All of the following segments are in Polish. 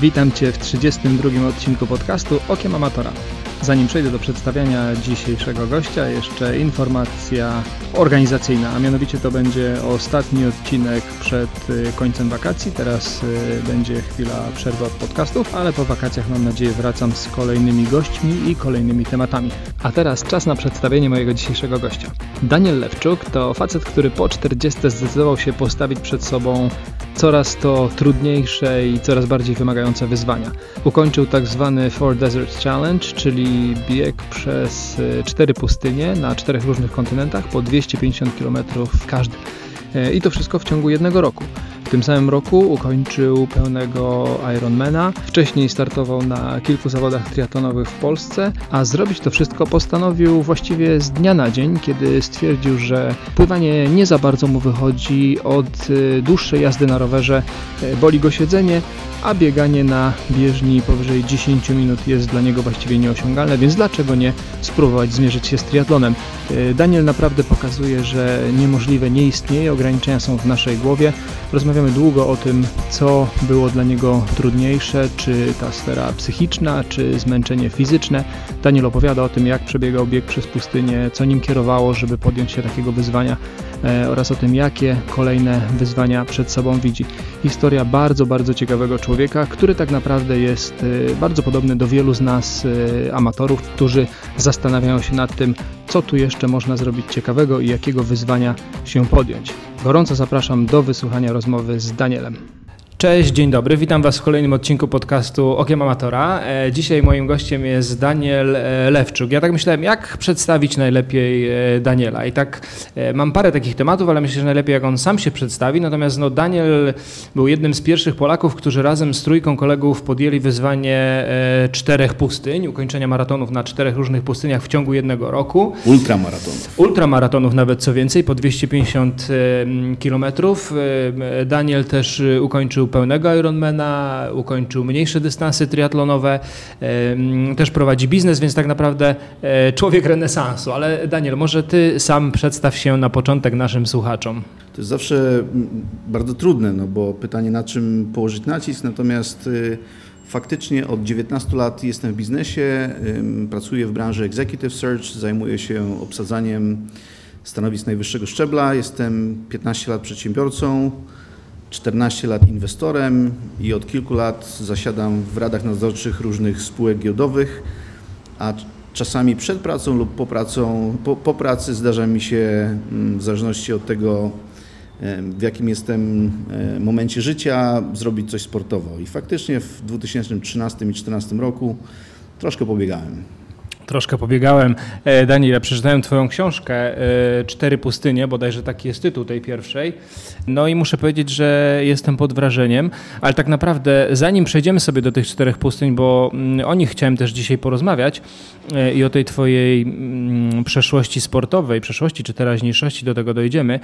Witam Cię w 32 odcinku podcastu Okiem Amatora. Zanim przejdę do przedstawiania dzisiejszego gościa, jeszcze informacja organizacyjna, a mianowicie to będzie ostatni odcinek przed y, końcem wakacji. Teraz y, będzie chwila przerwy od podcastów, ale po wakacjach mam nadzieję wracam z kolejnymi gośćmi i kolejnymi tematami. A teraz czas na przedstawienie mojego dzisiejszego gościa. Daniel Lewczuk to facet, który po 40 zdecydował się postawić przed sobą coraz to trudniejsze i coraz bardziej wymagające wyzwania. Ukończył tak zwany Four Deserts Challenge, czyli bieg przez y, cztery pustynie na czterech różnych kontynentach po 250 km w każdym. E, I to wszystko w ciągu jednego roku. W tym samym roku ukończył pełnego Ironmana. Wcześniej startował na kilku zawodach triatlonowych w Polsce, a zrobić to wszystko postanowił właściwie z dnia na dzień, kiedy stwierdził, że pływanie nie za bardzo mu wychodzi od y, dłuższej jazdy na rowerze, e, boli go siedzenie, a bieganie na bieżni powyżej 10 minut jest dla niego właściwie nieosiągalne, więc dlaczego nie spróbować zmierzyć się z triatlonem? E, Daniel naprawdę pokazuje, że niemożliwe nie istnieje, ograniczenia są w naszej głowie. Rozmawiamy długo o tym, co było dla niego trudniejsze, czy ta sfera psychiczna, czy zmęczenie fizyczne. Daniel opowiada o tym, jak przebiegał bieg przez pustynię, co nim kierowało, żeby podjąć się takiego wyzwania oraz o tym, jakie kolejne wyzwania przed sobą widzi. Historia bardzo, bardzo ciekawego człowieka, który tak naprawdę jest e, bardzo podobny do wielu z nas e, amatorów, którzy zastanawiają się nad tym, co tu jeszcze można zrobić ciekawego i jakiego wyzwania się podjąć. Gorąco zapraszam do wysłuchania rozmowy z Danielem. Cześć, dzień dobry. Witam Was w kolejnym odcinku podcastu Okiem Amatora. E, Dzisiaj moim gościem jest Daniel e, Lewczuk. Ja tak myślałem, jak przedstawić najlepiej e, Daniela. I tak mam parę takich tematów, ale myślę, że najlepiej jak on sam się przedstawi. Natomiast no, Daniel był jednym z pierwszych Polaków, którzy razem z trójką kolegów podjęli wyzwanie czterech pustyń, ukończenia maratonów na czterech różnych pustyniach w ciągu jednego roku. Ultramaraton. Ultramaratonów nawet co więcej, po 250 km. Daniel też e, pełnego Ironmana, ukończył mniejsze dystanse triatlonowe, też prowadzi biznes, więc tak naprawdę e, człowiek renesansu. Ale Daniel, może ty sam przedstaw się na początek naszym słuchaczom. To jest zawsze bardzo trudne, no bo pytanie na czym położyć nacisk, natomiast y, faktycznie od 19 lat jestem w biznesie, pracuję w branży executive search, zajmuję się obsadzaniem stanowisk najwyższego szczebla, jestem 15 lat przedsiębiorcą, 14 lat inwestorem i od kilku lat zasiadam w radach nadzorczych różnych spółek giełdowych, a czasami przed pracą lub po, pracą, po, po pracy zdarza mi się, mm, w zależności od tego, w jakim jestem momencie życia, zrobić coś sportowo. I faktycznie w 2013 i 2014 roku troszkę pobiegałem. Troszkę pobiegałem. E, Daniel, ja przeczytałem Twoją książkę e, Cztery pustynie, bodajże taki jest tytuł tej pierwszej. No i muszę powiedzieć, że jestem pod wrażeniem, ale tak naprawdę zanim przejdziemy sobie do tych czterech pustyń, bo mm, o nich chciałem też dzisiaj porozmawiać e, i o tej Twojej mm, przeszłości sportowej, przeszłości czy teraźniejszości, do tego dojdziemy.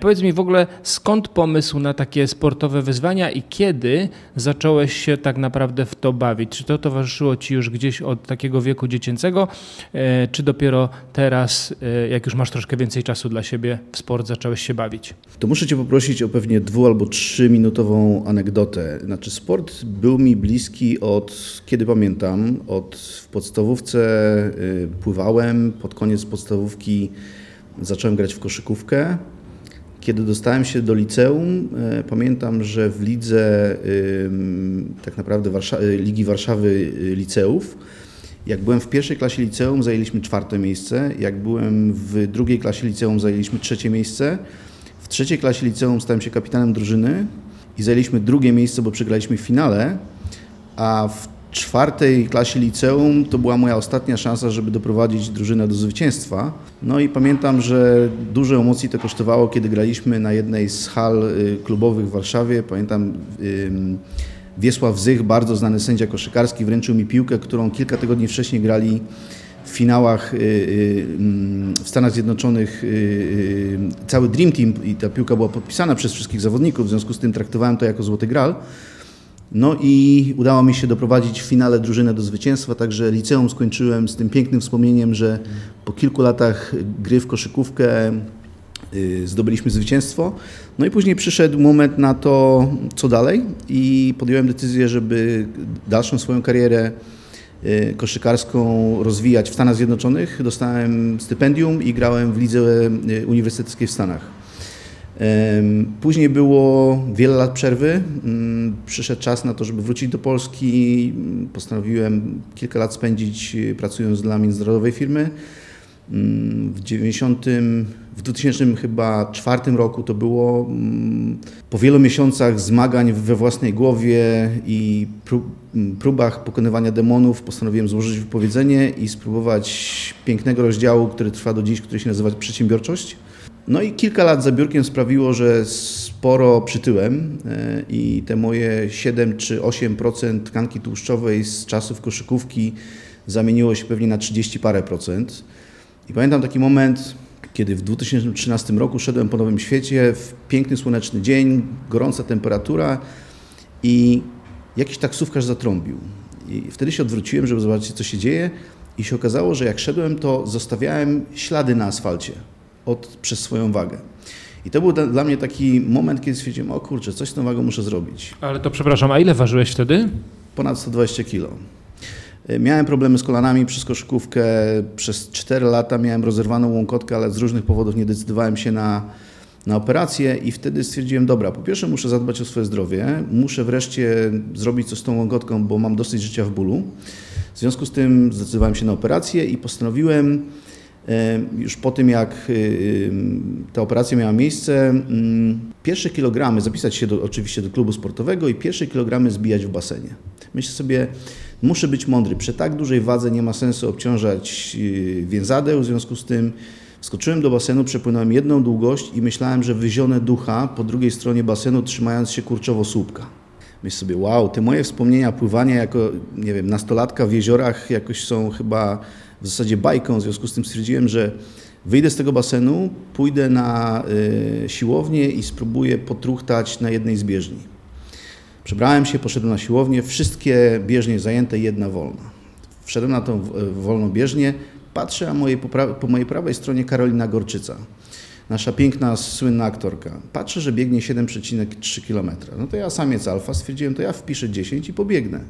Powiedz mi w ogóle, skąd pomysł na takie sportowe wyzwania i kiedy zacząłeś się tak naprawdę w to bawić? Czy to towarzyszyło Ci już gdzieś od takiego wieku dziecięcego, e, czy dopiero teraz, e, jak już masz troszkę więcej czasu dla siebie, w sport zacząłeś się bawić? To muszę Cię poprosić o pewnie dwu albo trzyminutową anegdotę. Znaczy sport był mi bliski od, kiedy pamiętam, od w podstawówce y, pływałem, pod koniec podstawówki zacząłem grać w koszykówkę. Kiedy dostałem się do liceum, y, pamiętam, że w lidze tak naprawdę Warsza- y, Ligi Warszawy y, Liceów jak byłem w pierwszej klasie liceum, zajęliśmy czwarte miejsce. Jak byłem w drugiej klasie liceum, zajęliśmy trzecie miejsce. W trzeciej klasie liceum stałem się kapitanem drużyny i zajęliśmy drugie miejsce, bo przegraliśmy w finale. A w czwartej klasie liceum to była moja ostatnia szansa, żeby doprowadzić drużynę do zwycięstwa. No i pamiętam, że dużo emocji to kosztowało, kiedy graliśmy na jednej z hal y, klubowych w Warszawie. Pamiętam. ym, Wiesław Zych, bardzo znany sędzia koszykarski, wręczył mi piłkę, którą kilka tygodni wcześniej grali w finałach y, y, mm, w Stanach Zjednoczonych y, cały Dream Team i ta piłka była podpisana przez wszystkich zawodników, w związku z tym traktowałem to jako złoty gral. No i udało mi się doprowadzić w finale drużynę do zwycięstwa, także liceum skończyłem z tym pięknym wspomnieniem, że po kilku latach gry w koszykówkę Zdobyliśmy zwycięstwo. No i później przyszedł moment na to, co dalej, i podjąłem decyzję, żeby dalszą swoją karierę y, koszykarską rozwijać w Stanach Zjednoczonych. Dostałem stypendium i grałem w lidze y, uniwersyteckiej w Stanach. Później było wiele lat przerwy. Mm, Przyszedł czas na to, żeby wrócić do Polski. Postanowiłem kilka lat spędzić y, pracując dla międzynarodowej firmy. Mm, W 90, w 2000 chyba czwartym roku to było mm, po wielu miesiącach zmagań we własnej głowie i mm, próbach pokonywania demonów postanowiłem złożyć wypowiedzenie i spróbować pięknego rozdziału, który trwa do dziś, który się nazywa przedsiębiorczość. No i kilka lat za biurkiem sprawiło, że sporo przytyłem e, i te moje 7 czy 8% tkanki tłuszczowej z czasów koszykówki zamieniło się pewnie na 30 parę procent. I pamiętam taki moment, kiedy w 2013 roku szedłem po Nowym Świecie w piękny słoneczny dzień, gorąca temperatura i jakiś taksówkarz zatrąbił. I wtedy się odwróciłem, żeby zobaczyć, co się dzieje i się okazało, że jak szedłem, to zostawiałem ślady na asfalcie od, przez swoją wagę. I to był da- dla mnie taki moment, kiedy stwierdziłem, o kurczę, coś z tą wagą muszę zrobić. Ale to przepraszam, a ile ważyłeś wtedy? Ponad 120 kg. Miałem problemy z kolanami przez koszykówkę. Przez 4 lata miałem rozerwaną łąkotkę, ale z różnych powodów nie decydowałem się na, na operację i wtedy stwierdziłem, dobra, po pierwsze muszę zadbać o swoje zdrowie, muszę wreszcie zrobić coś z tą łąkotką, bo mam dosyć życia w bólu. W związku z tym zdecydowałem się na operację i postanowiłem e, już po tym, jak y, y, ta operacja miała miejsce, pierwsze kilogramy, zapisać się do, oczywiście do klubu sportowego i pierwsze kilogramy zbijać w basenie. Myślę sobie, muszę być mądry. Przy tak dużej wadze nie ma sensu obciążać y, więzadeł, w związku z tym wskoczyłem do basenu, przepłynąłem jedną długość i myślałem, że wyzionę ducha po drugiej stronie basenu, trzymając się kurczowo słupka. Myślę sobie, wow, te moje wspomnienia pływania jako, nie wiem, nastolatka w jeziorach jakoś są chyba w zasadzie bajką, w związku z tym stwierdziłem, że wyjdę z tego basenu, pójdę na y, siłownię i spróbuję potruchtać na jednej z bieżni. Przebrałem się, poszedłem na siłownię, wszystkie bieżnie zajęte, jedna wolna. Wszedłem na tą w- wolną bieżnię, patrzę, a po, pra- po mojej prawej stronie Karolina Gorczyca, nasza piękna, słynna aktorka. Patrzę, że biegnie 7,3 km. No to ja samiec alfa stwierdziłem, to ja wpiszę 10 i pobiegnę.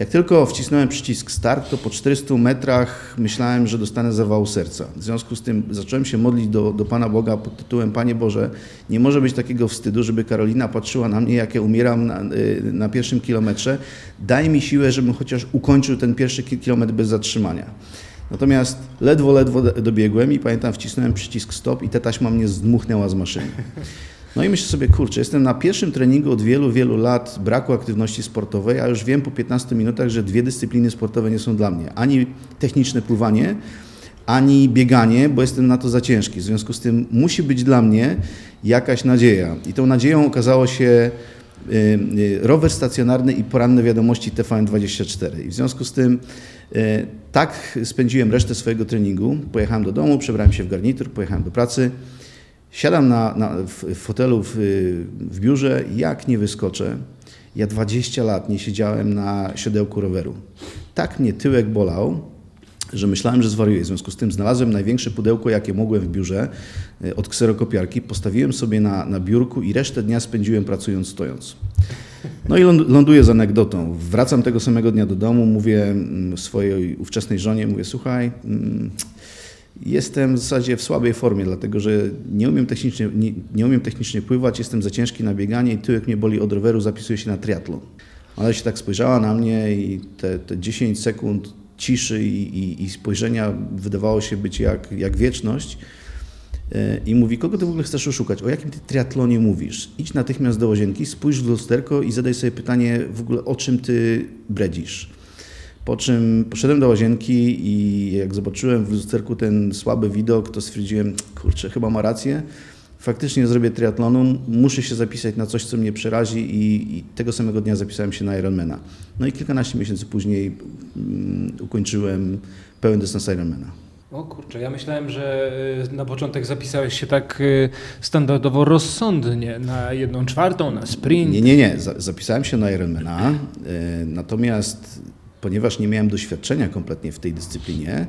Jak tylko wcisnąłem przycisk start, to po 400 metrach myślałem, że dostanę zawału serca. W związku z tym zacząłem się modlić do, do Pana Boga pod tytułem Panie Boże, nie może być takiego wstydu, żeby Karolina patrzyła na mnie, jak ja umieram na, y, na pierwszym kilometrze. Daj mi siłę, żebym chociaż ukończył ten pierwszy ki- kilometr bez zatrzymania. Natomiast ledwo, ledwo do- dobiegłem i pamiętam, wcisnąłem przycisk stop i ta taśma mnie zdmuchnęła z maszyny. No i myślę sobie, kurczę, jestem na pierwszym treningu od wielu, wielu lat braku aktywności sportowej, a już wiem po 15 minutach, że dwie dyscypliny sportowe nie są dla mnie. Ani techniczne pływanie, ani bieganie, bo jestem na to za ciężki. W związku z tym musi być dla mnie jakaś nadzieja. I tą nadzieją okazało się y, y, rower stacjonarny i poranne wiadomości TVN24. I w związku z tym y, tak spędziłem resztę swojego treningu. Pojechałem do domu, przebrałem się w garnitur, pojechałem do pracy. Siadam na, na, w, fotelu w, w biurze, jak nie wyskoczę. Ja 20 lat nie siedziałem na siodełku roweru. Tak mnie tyłek bolał, że myślałem, że zwariuję. W związku z tym znalazłem największe pudełko, jakie mogłem w biurze y, od kserokopiarki, postawiłem sobie na, na biurku i resztę dnia spędziłem pracując stojąc. No i ląd- ląduję z anegdotą. Wracam tego samego dnia do domu, mówię mm, swojej ówczesnej żonie, mówię, słuchaj, mm, jestem w zasadzie w słabej formie, dlatego że nie umiem technicznie, nie, nie umiem technicznie pływać, jestem za ciężki na bieganie i tyłek mnie boli od roweru, zapisuję się na triatlon. Ona się tak spojrzała na mnie i te, te 10 sekund ciszy i, i, i spojrzenia wydawało się być jak, jak wieczność. E, I mówi, kogo ty w ogóle chcesz oszukać? O jakim ty triatlonie mówisz? Idź natychmiast do łazienki, spójrz w lusterko i zadaj sobie pytanie w ogóle, o czym ty bredzisz. Po czym poszedłem do łazienki i jak zobaczyłem w lusterku ten słaby widok, to stwierdziłem, kurczę, chyba ma rację. Faktycznie zrobię triatlonu, muszę się zapisać na coś, co mnie przerazi i, i tego samego dnia zapisałem się na Ironmana. No i kilkanaście miesięcy później mm, ukończyłem pełen dystans Ironmana. O kurczę, ja myślałem, że y, na początek zapisałeś się tak y, standardowo rozsądnie, na jedną czwartą, na sprint. Nie, nie, nie. Za- Zapisałem się na Ironmana, y, natomiast ponieważ nie miałem doświadczenia kompletnie w tej dyscyplinie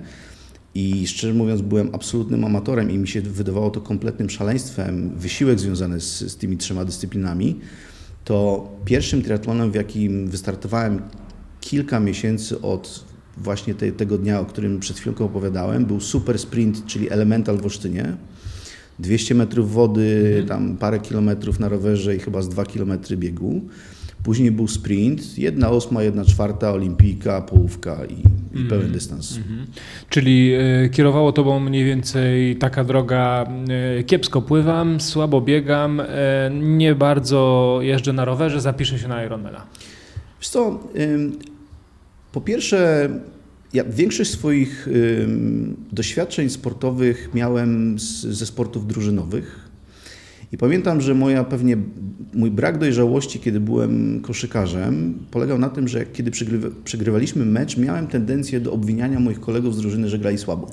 I szczerze mówiąc, byłem absolutnym amatorem i mi się wydawało to kompletnym szaleństwem, wysiłek związany z, z tymi trzema dyscyplinami. To pierwszym triatlonem, w jakim wystartowałem kilka miesięcy od właśnie te, tego dnia, o którym przed chwilką opowiadałem, był super sprint, czyli elemental w Olsztynie. 200 metrów wody, tam parę kilometrów na rowerze i chyba z 2 kilometry biegu. Później był sprint, jedna ósma, jedna czwarta, olimpijka, połówka i, i pełen dystans. Czyli y, kierowało tobą mniej więcej taka droga, y, kiepsko pływam, słabo biegam, y, nie bardzo jeżdżę na rowerze, zapiszę się na Ironmana. Wiesz co, po pierwsze, ja większość swoich doświadczeń sportowych miałem z, ze sportów drużynowych. I pamiętam, że moja pewnie mój brak dojrzałości, kiedy byłem koszykarzem, polegał na tym, że kiedy przegrywa, przegrywaliśmy mecz, miałem tendencję do obwiniania moich kolegów z drużyny, że grali słabo.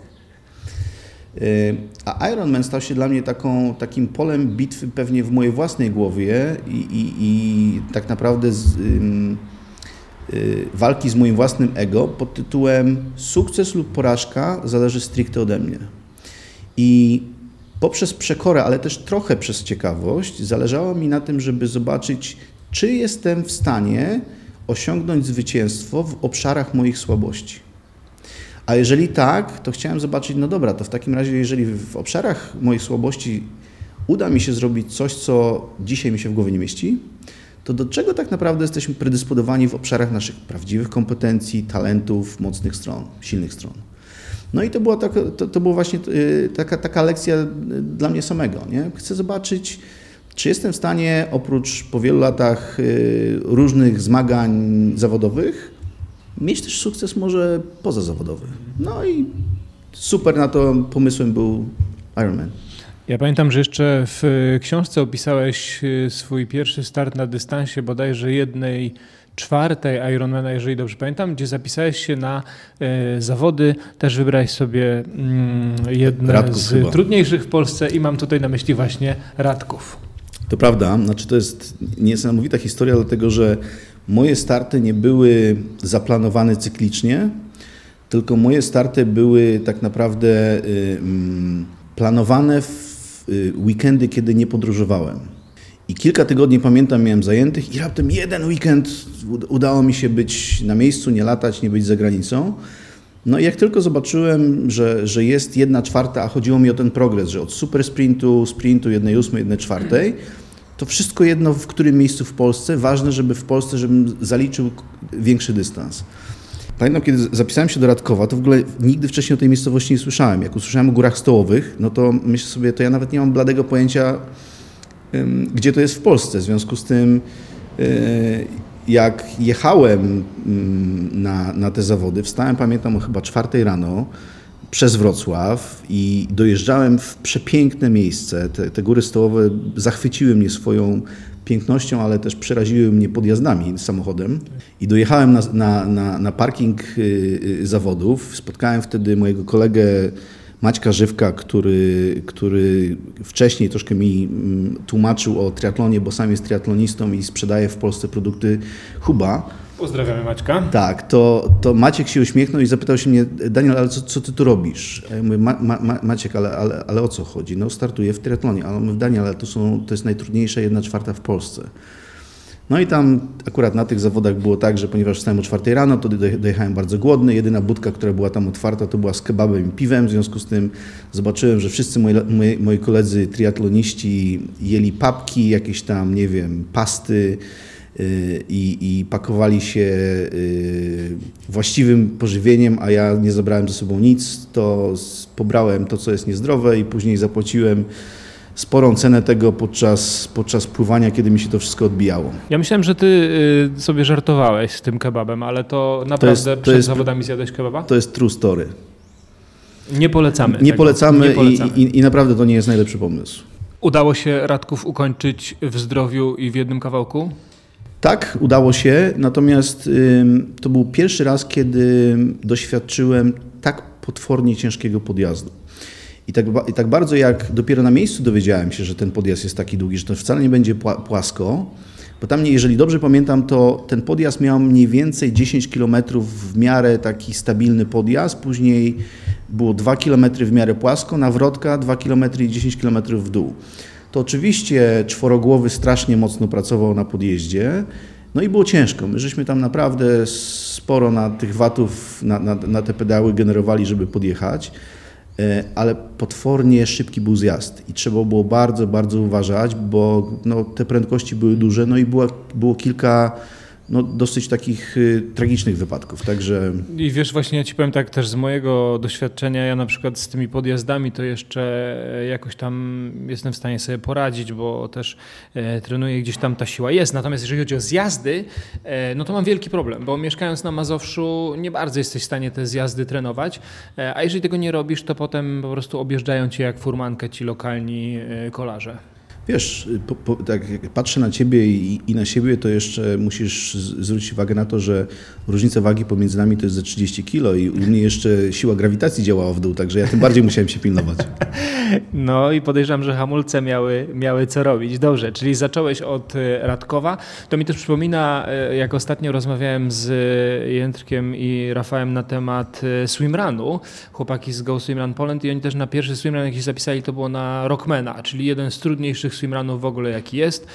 Y, A Ironman stał się dla mnie taką, takim polem bitwy pewnie w mojej własnej głowie i, i, i tak naprawdę z, y, walki z moim własnym ego pod tytułem sukces lub porażka zależy stricte ode mnie. I poprzez przekorę, ale też trochę przez ciekawość, zależało mi na tym, żeby zobaczyć, czy jestem w stanie osiągnąć zwycięstwo w obszarach moich słabości. A jeżeli tak, to chciałem zobaczyć, no dobra, to w takim razie, jeżeli w obszarach moich słabości uda mi się zrobić coś, co dzisiaj mi się w głowie nie mieści, to do czego tak naprawdę jesteśmy predysponowani w obszarach naszych prawdziwych kompetencji, talentów, mocnych stron, silnych stron. No i to była taka, to, to była właśnie y, taka, taka lekcja y, dla mnie samego. Nie? Chcę zobaczyć, czy jestem w stanie oprócz po wielu latach y, różnych zmagań zawodowych mieć też sukces może pozazawodowy. No i super na to pomysłem był Ironman. Ja pamiętam, że jeszcze w książce opisałeś swój pierwszy start na dystansie bodajże jednej czwartej Ironmana, jeżeli dobrze pamiętam, gdzie zapisałeś się na y, zawody, też wybrałeś sobie mm, jedne Radków z chyba. trudniejszych w Polsce i mam tutaj na myśli właśnie Radków. To prawda, znaczy to jest niesamowita historia, dlatego że moje starty nie były zaplanowane cyklicznie, tylko moje starty były tak naprawdę y, mm, planowane w y, weekendy, kiedy nie podróżowałem. I kilka tygodni pamiętam miałem zajętych i raptem jeden weekend ud- udało mi się być na miejscu, nie latać, nie być za granicą. No i jak tylko zobaczyłem, że, że jest jedna czwarta, a chodziło mi o ten progres, że od super sprintu, sprintu jednej ósmej, jednej czwartej, to wszystko jedno w którym miejscu w Polsce, ważne, żeby w Polsce, żebym zaliczył większy dystans. Pamiętam, kiedy zapisałem się do Radkowa, to w ogóle nigdy wcześniej o tej miejscowości nie słyszałem. Jak usłyszałem o Górach Stołowych, no to myślę sobie, to ja nawet nie mam bladego pojęcia, gdzie to jest w Polsce. W związku z tym, yy, jak jechałem na, na te zawody, wstałem, pamiętam, o chyba czwartej rano przez Wrocław i dojeżdżałem w przepiękne miejsce. Te, te góry stołowe zachwyciły mnie swoją pięknością, ale też przeraziły mnie podjazdami samochodem. I dojechałem na, na, na, na parking y, y, zawodów. Spotkałem wtedy mojego kolegę Maćka Żywka, który, który wcześniej troszkę mi mm, tłumaczył o triatlonie, bo sam jest triatlonistą i sprzedaje w Polsce produkty Huba. Pozdrawiamy Maćka. Tak, to, to Maciek się uśmiechnął i zapytał się mnie, Daniel, ale co, co ty tu robisz? Ja mówię, Ma, Ma- Maciek, ale, ale, ale o co chodzi? No startuję w triatlonie. Ale on mówi, Daniel, ale to, są, to jest najtrudniejsza jedna czwarta w Polsce. No i tam akurat na tych zawodach było tak, że ponieważ wstałem o czwartej rano, to doje- dojechałem bardzo głodny. Jedyna budka, która była tam otwarta, to była z kebabem i piwem. W związku z tym zobaczyłem, że wszyscy moi, moi, moi koledzy triatloniści jeli papki, jakieś tam, nie wiem, pasty y, i, i pakowali się y, właściwym pożywieniem, a ja nie zabrałem ze sobą nic, to pobrałem to, co jest niezdrowe i później zapłaciłem sporą cenę tego podczas, podczas pływania, kiedy mi się to wszystko odbijało. Ja myślałem, że ty y, sobie żartowałeś z tym kebabem, ale to naprawdę to przed jest- zawodami zjadłeś kebaba? To jest true story. Nie polecamy. Nie tego. polecamy, Nie polecamy. I, i, i naprawdę to nie jest najlepszy pomysł. Udało się Radków ukończyć w zdrowiu i w jednym kawałku? Tak, udało się, natomiast ym, to był pierwszy raz, kiedy doświadczyłem tak potwornie ciężkiego podjazdu. I tak, I tak bardzo jak dopiero na miejscu dowiedziałem się, że ten podjazd jest taki długi, że to wcale nie będzie pła- płasko, bo tam, jeżeli dobrze pamiętam, to ten podjazd miał mniej więcej 10 km w miarę taki stabilny podjazd, później było 2 km w miarę płasko, nawrotka 2 km i 10 km w dół. To oczywiście czworogłowy strasznie mocno pracował na podjeździe, no i było ciężko. My żeśmy tam naprawdę sporo na tych watów, na, na, na te pedały generowali, żeby podjechać, ale potwornie szybki był zjazd i trzeba było bardzo, bardzo uważać, bo no, te prędkości były duże, no i było, było kilka no, dosyć takich y, tragicznych wypadków, także... I wiesz, właśnie ja ci powiem tak też z mojego doświadczenia, ja na przykład z tymi podjazdami to jeszcze jakoś tam jestem w stanie sobie poradzić, bo też e, trenuję gdzieś tam ta siła jest. Natomiast jeżeli chodzi o zjazdy, e, no to mam wielki problem, bo mieszkając na Mazowszu nie bardzo jesteś w stanie te zjazdy trenować, e, a jeżeli tego nie robisz, to potem po prostu objeżdżają cię jak furmankę ci lokalni kolarze. Wiesz, po, po, tak jak patrzę na ciebie i, i, na siebie, to jeszcze musisz zwrócić uwagę na to, że różnica wagi pomiędzy nami to jest ze 30 kilo i u mnie jeszcze siła grawitacji działała w dół, także ja tym bardziej musiałem się pilnować. No i podejrzewam, że hamulce miały, miały co robić. Dobrze, czyli zacząłeś od e, Radkowa. To mi też przypomina, e, jak ostatnio rozmawiałem z Jędrkiem i Rafałem na temat e, swimrunu, chłopaki z Go Swimrun Poland i oni też na pierwszy swimrun, jaki zapisali, to było na Rockmana, czyli jeden z trudniejszych swimrunów w ogóle, jaki jest,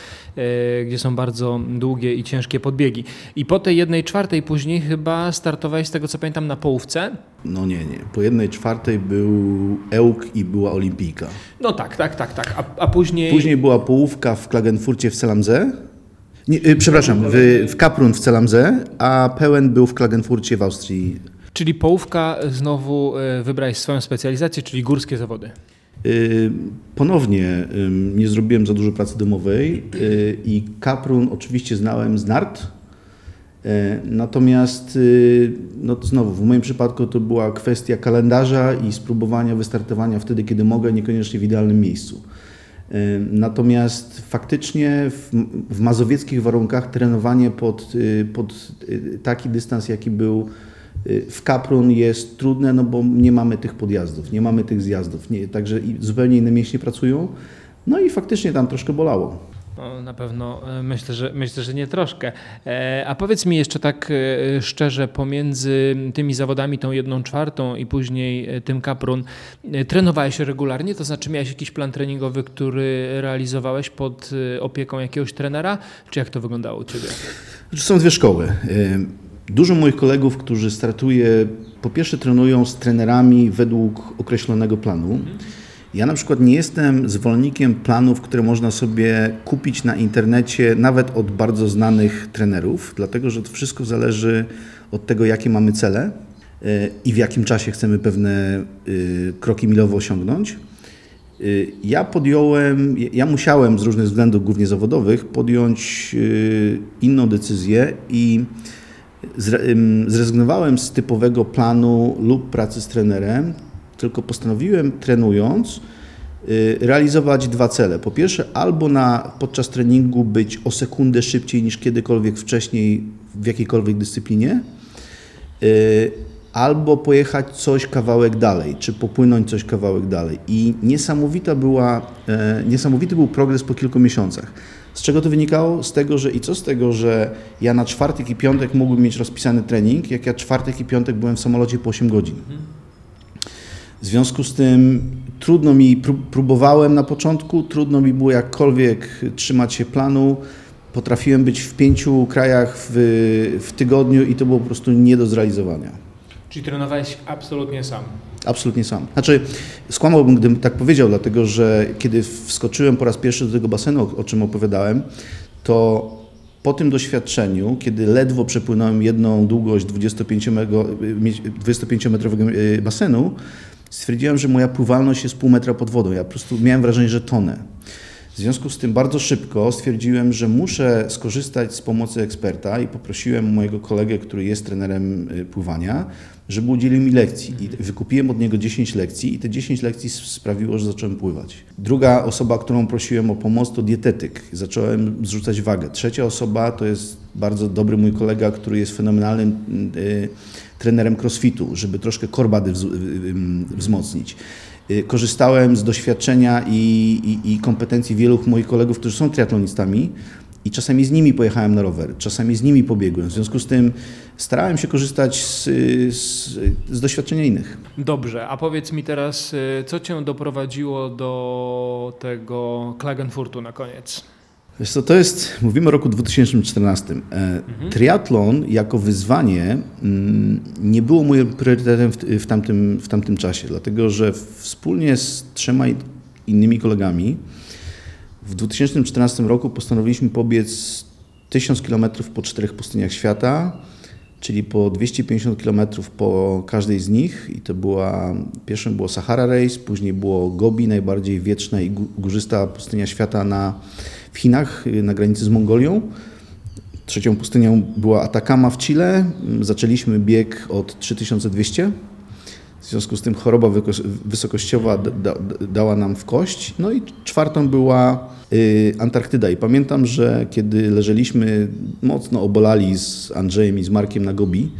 gdzie są bardzo długie i ciężkie podbiegi. I po tej jednej czwartej później chyba startowałeś, z tego co pamiętam, na połówce. No nie, nie. Po jednej czwartej był Ełk i była Olimpijka. No tak, tak, tak, tak. A, a później... Później była połówka w Klagenfurcie w Celamze. Nie, y, przepraszam, w, w Kaprun w Celamze, a pełen był w Klagenfurcie w Austrii. Czyli połówka znowu y, wybrałeś swoją specjalizację, czyli górskie zawody. Y, ponownie nie zrobiłem za dużo pracy domowej i Kaprun oczywiście znałem z nart, Natomiast no znowu w moim przypadku to była kwestia kalendarza i spróbowania wystartowania wtedy, kiedy mogę, niekoniecznie w idealnym miejscu. Natomiast faktycznie w, w mazowieckich warunkach trenowanie pod, pod taki dystans, jaki był w Kaprun jest trudne, no bo nie mamy tych podjazdów, nie mamy tych zjazdów, nie, także zupełnie inne mięśnie pracują. No i faktycznie tam troszkę bolało. No, na pewno e, myślę że, myślę, że nie troszkę. E, a powiedz mi jeszcze tak e, szczerze, pomiędzy tymi zawodami, tą jedną czwartą i później tym Kaprun, trenowałeś regularnie? To znaczy miałeś jakiś plan treningowy, który realizowałeś pod opieką jakiegoś trenera? Czy jak to wyglądało u Ciebie? Są dwie szkoły. Dużo moich kolegów, którzy startuje, po pierwsze trenują z trenerami według określonego planu. Ja na przykład nie jestem zwolennikiem planów, które można sobie kupić na internecie, nawet od bardzo znanych trenerów, dlatego że to wszystko zależy od tego, jakie mamy cele e, i w jakim czasie chcemy pewne e, kroki milowe osiągnąć. E, ja podjąłem, ja musiałem z różnych względów, głównie zawodowych, podjąć inną decyzję i zrezygnowałem z typowego planu lub pracy z trenerem, tylko postanowiłem trenując y, realizować dwa cele. Po pierwsze, albo na, podczas treningu być o sekundę szybciej niż kiedykolwiek wcześniej w jakiejkolwiek dyscyplinie, y, albo pojechać coś kawałek dalej, czy popłynąć coś kawałek dalej. I niesamowita była, e, niesamowity był progres po kilku miesiącach. Z czego to wynikało? Z tego, że i co z tego, że ja na czwartek i piątek mógłbym mieć rozpisany trening, jak ja czwartek i piątek byłem w samolocie po 8 godzin. W związku z tym trudno mi, próbowałem na początku, trudno mi było jakkolwiek trzymać się planu. Potrafiłem być w pięciu krajach w, w tygodniu i to było po prostu nie do zrealizowania. Czyli trenowałeś absolutnie sam? Absolutnie sam. Znaczy, skłamałbym, gdybym tak powiedział, dlatego że kiedy wskoczyłem po raz pierwszy do tego basenu, o, czym opowiadałem, to po tym doświadczeniu, kiedy ledwo przepłynąłem jedną długość 25-metrowego y, basenu, stwierdziłem, że moja pływalność jest pół metra pod wodą. Ja po prostu miałem wrażenie, że tonę. W związku z tym bardzo szybko stwierdziłem, że muszę skorzystać z pomocy eksperta i poprosiłem mojego kolegę, który jest trenerem y, pływania, żeby udzielił mi lekcji. I wykupiłem od niego 10 lekcji i te 10 lekcji sprawiło, że zacząłem pływać. Druga osoba, którą prosiłem o pomoc, to dietetyk. Zacząłem zrzucać wagę. Trzecia osoba to jest bardzo dobry mój kolega, który jest fenomenalnym y, trenerem crossfitu, żeby troszkę korbady wz, y, y, wzmocnić. Korzystałem z doświadczenia i, i, i kompetencji wielu moich kolegów, którzy są triatlonistami i czasami z nimi pojechałem na rower, czasami z nimi pobiegłem. W związku z tym starałem się korzystać z, z, z doświadczenia innych. Dobrze, a powiedz mi teraz, y, co cię doprowadziło do tego Klagenfurtu na koniec? Wiesz co, to jest, mówimy o roku 2014. E, Triatlon jako wyzwanie mm, nie było moim priorytetem w, w, tamtym, w tamtym czasie, dlatego że wspólnie z trzema innymi kolegami w 2014 roku postanowiliśmy pobiec 1000 km po czterech pustyniach świata, czyli po 250 km po każdej z nich i to była, pierwszym było Sahara Race, później było Gobi, najbardziej wieczna i górzysta pustynia świata na, w Chinach, na granicy z Mongolią. Trzecią pustynią była Atacama w Chile. Zaczęliśmy bieg od 3200 w związku z tym choroba wysokościowa da, dała nam w kość. No i czwartą była y, Antarktyda. I pamiętam, że kiedy leżeliśmy mocno obolali z Andrzejem i z Markiem na Gobi,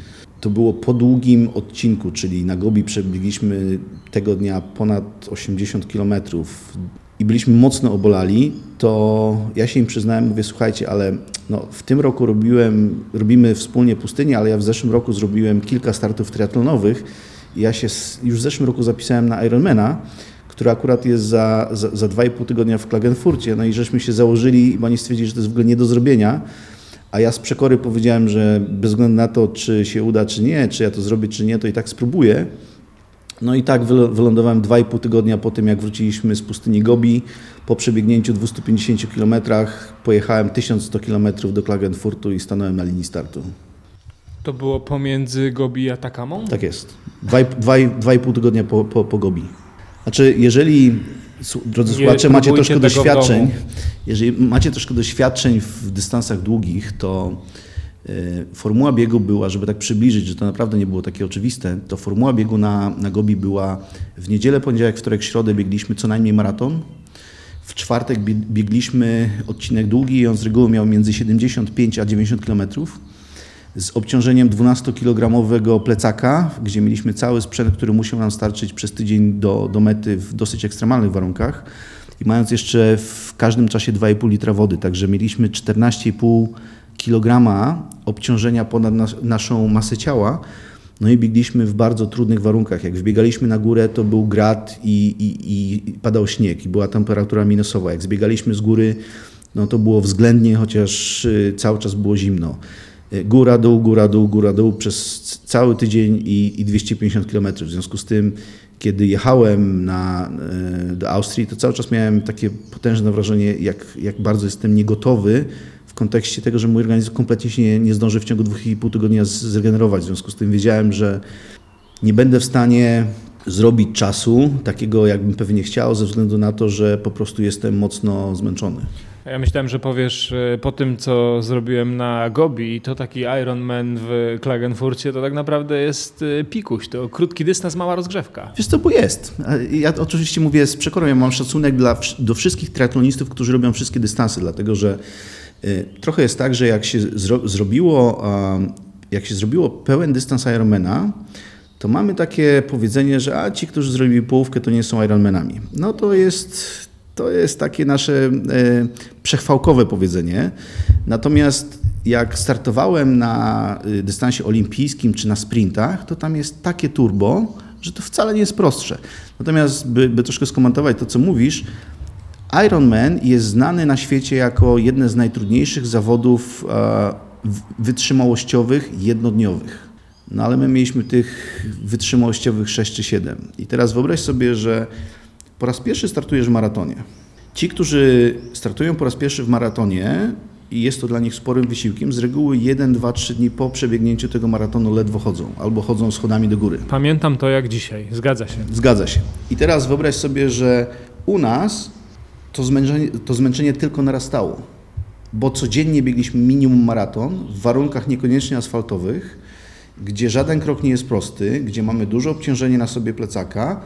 to było po długim odcinku, czyli na Gobi przebiegliśmy tego dnia ponad 80 kilometrów i byliśmy mocno obolali, to ja się im przyznałem, mówię, słuchajcie, ale no, w tym roku robiłem, robimy wspólnie pustynię, ale ja w zeszłym roku zrobiłem kilka startów triatlonowych ja się już w zeszłym roku zapisałem na Ironmana, który akurat jest za, za, za 2,5 tygodnia w Klagenfurcie. No i żeśmy się założyli, bo oni stwierdzili, że to jest w ogóle nie do zrobienia. A ja z przekory powiedziałem, że bez względu na to, czy się uda, czy nie, czy ja to zrobię, czy nie, to i tak spróbuję. No i tak wylądowałem 2,5 tygodnia po tym, jak wróciliśmy z pustyni Gobi. Po przebiegnięciu 250 km pojechałem 1100 km do Klagenfurtu i stanąłem na linii startu. To było pomiędzy Gobi a Takamą? Tak jest. Dwa, i pół tygodnia po, po, po Gobi. Znaczy, jeżeli, drodzy słuchacze, macie troszkę doświadczeń, jeżeli macie troszkę doświadczeń w dystansach długich, to y, formuła biegu była, żeby tak przybliżyć, że to naprawdę nie było takie oczywiste, to formuła biegu na, na Gobi była w niedzielę, poniedziałek, wtorek, środę biegliśmy co najmniej maraton. W czwartek biegliśmy odcinek długi i on z reguły miał między 75 a 90 kilometrów z obciążeniem 12-kilogramowego plecaka, gdzie mieliśmy cały sprzęt, który musiał nam starczyć przez tydzień do, do mety w dosyć ekstremalnych warunkach i mając jeszcze w każdym czasie 2,5 litra wody, także mieliśmy 14,5 kg obciążenia ponad nas, naszą masę ciała, no i biegliśmy w bardzo trudnych warunkach. Jak wbiegaliśmy na górę, to był grad i, i, i padał śnieg i była temperatura minusowa. Jak zbiegaliśmy z góry, no to było względnie, chociaż y, cały czas było zimno. Góra, dół, góra, dół, góra, dół przez cały tydzień i, i 250 km. W związku z tym, kiedy jechałem na, e, do Austrii, to cały czas miałem takie potężne wrażenie, jak, jak bardzo jestem niegotowy w kontekście tego, że mój organizm kompletnie się nie, nie zdąży w ciągu 2,5 tygodnia zregenerować. W związku z tym wiedziałem, że nie będę w stanie zrobić czasu takiego, jakbym pewnie chciał, ze względu na to, że po prostu jestem mocno zmęczony. Ja myślałem, że powiesz e, po tym, co zrobiłem na Gobi, to taki Ironman w Klagenfurcie, to tak naprawdę jest e, pikuś, to krótki dystans, mała rozgrzewka. Wiesz co, bo jest. Ja oczywiście mówię z przekorą, ja mam szacunek dla, do wszystkich triatlonistów, którzy robią wszystkie dystanse, dlatego że y, trochę jest tak, że jak się zro, zrobiło, jak się zrobiło pełen dystans Ironmana, to mamy takie powiedzenie, że a ci, którzy zrobili połówkę, to nie są Ironmanami. No to jest, to jest takie nasze e, przechwałkowe powiedzenie. Natomiast jak startowałem na e, dystansie olimpijskim czy na sprintach, to tam jest takie turbo, że to wcale nie jest prostsze. Natomiast, by, by troszkę skomentować to, co mówisz, Ironman jest znany na świecie jako jedne z najtrudniejszych zawodów e, wytrzymałościowych jednodniowych. No ale my mieliśmy tych wytrzymałościowych 6 czy 7. I teraz wyobraź sobie, że po raz pierwszy startujesz w maratonie. Ci, którzy startują po raz pierwszy w maratonie i jest to dla nich sporym wysiłkiem, z reguły 1, 2, 3 dni po przebiegnięciu tego maratonu ledwo chodzą albo chodzą schodami do góry. Pamiętam to jak dzisiaj, zgadza się. Zgadza się. I teraz wyobraź sobie, że u nas to zmęczenie, to zmęczenie tylko narastało, bo codziennie biegliśmy minimum maraton w warunkach niekoniecznie asfaltowych, gdzie żaden krok nie jest prosty, gdzie mamy duże obciążenie na sobie plecaka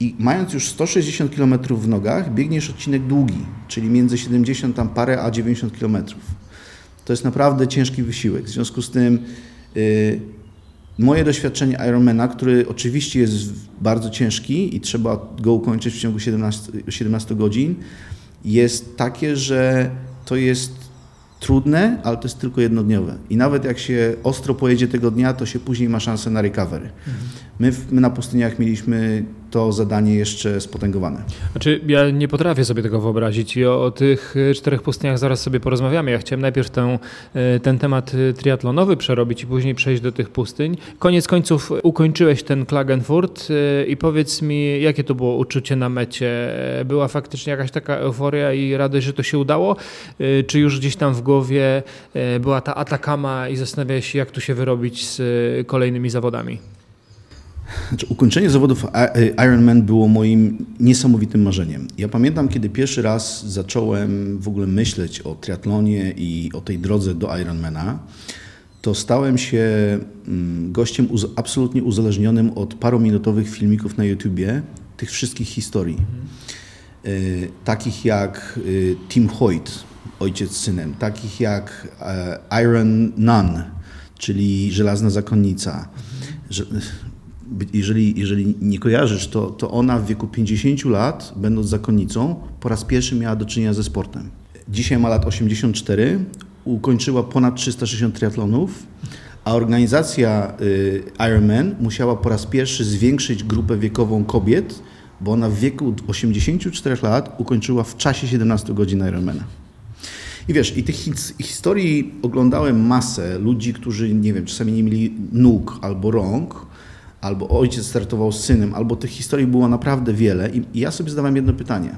i mając już 160 km w nogach, biegniesz odcinek długi, czyli między 70 tam parę a 90 km. To jest naprawdę ciężki wysiłek. W związku z tym yy, moje doświadczenie Ironmana, który oczywiście jest bardzo ciężki i trzeba go ukończyć w ciągu 17, 17 godzin, jest takie, że to jest trudne, ale to jest tylko jednodniowe. I nawet jak się ostro pojedzie tego dnia, to się później ma szansę na recovery. My, w- my na pustyniach mieliśmy to zadanie jeszcze spotęgowane. Znaczy, ja nie potrafię sobie tego wyobrazić i o, o tych y, czterech pustyniach zaraz sobie porozmawiamy. Ja chciałem najpierw y, ten temat y, triatlonowy przerobić i później przejść do tych pustyń. Koniec końców ukończyłeś ten Klagenfurt i powiedz mi, jakie to było uczucie na mecie? Była faktycznie jakaś taka euforia i radość, że to się udało? Czy już gdzieś tam w głowie była ta atakama i zastanawiałeś się, jak tu się wyrobić z kolejnymi zawodami? Znaczy, ukończenie zawodów I- Ironman było moim niesamowitym marzeniem. Ja pamiętam, kiedy pierwszy raz zacząłem w ogóle myśleć o triatlonie i o tej drodze do Ironmana, to stałem się mm, gościem uz- absolutnie uzależnionym od parominutowych filmików na YouTubie tych wszystkich historii. Y, takich jak y, Tim Hoyt, ojciec z synem, takich jak e, Iron Nun, czyli Żelazna Zakonnica. By- jeżeli, jeżeli nie kojarzysz, to, to ona w wieku 50 lat, będąc zakonnicą, po raz pierwszy miała do czynienia ze sportem. Dzisiaj ma lat 84, ukończyła ponad 360 triatlonów, a organizacja y, Ironman musiała po raz pierwszy zwiększyć grupę wiekową kobiet, bo ona w wieku 84 lat ukończyła w czasie 17 godzin Ironmana. I wiesz, i tych his- historii oglądałem masę ludzi, którzy, nie wiem, czasami nie mieli nóg albo rąk, albo ojciec startował z synem, albo tych historii było naprawdę wiele. I, i ja sobie zadawałem jedno pytanie.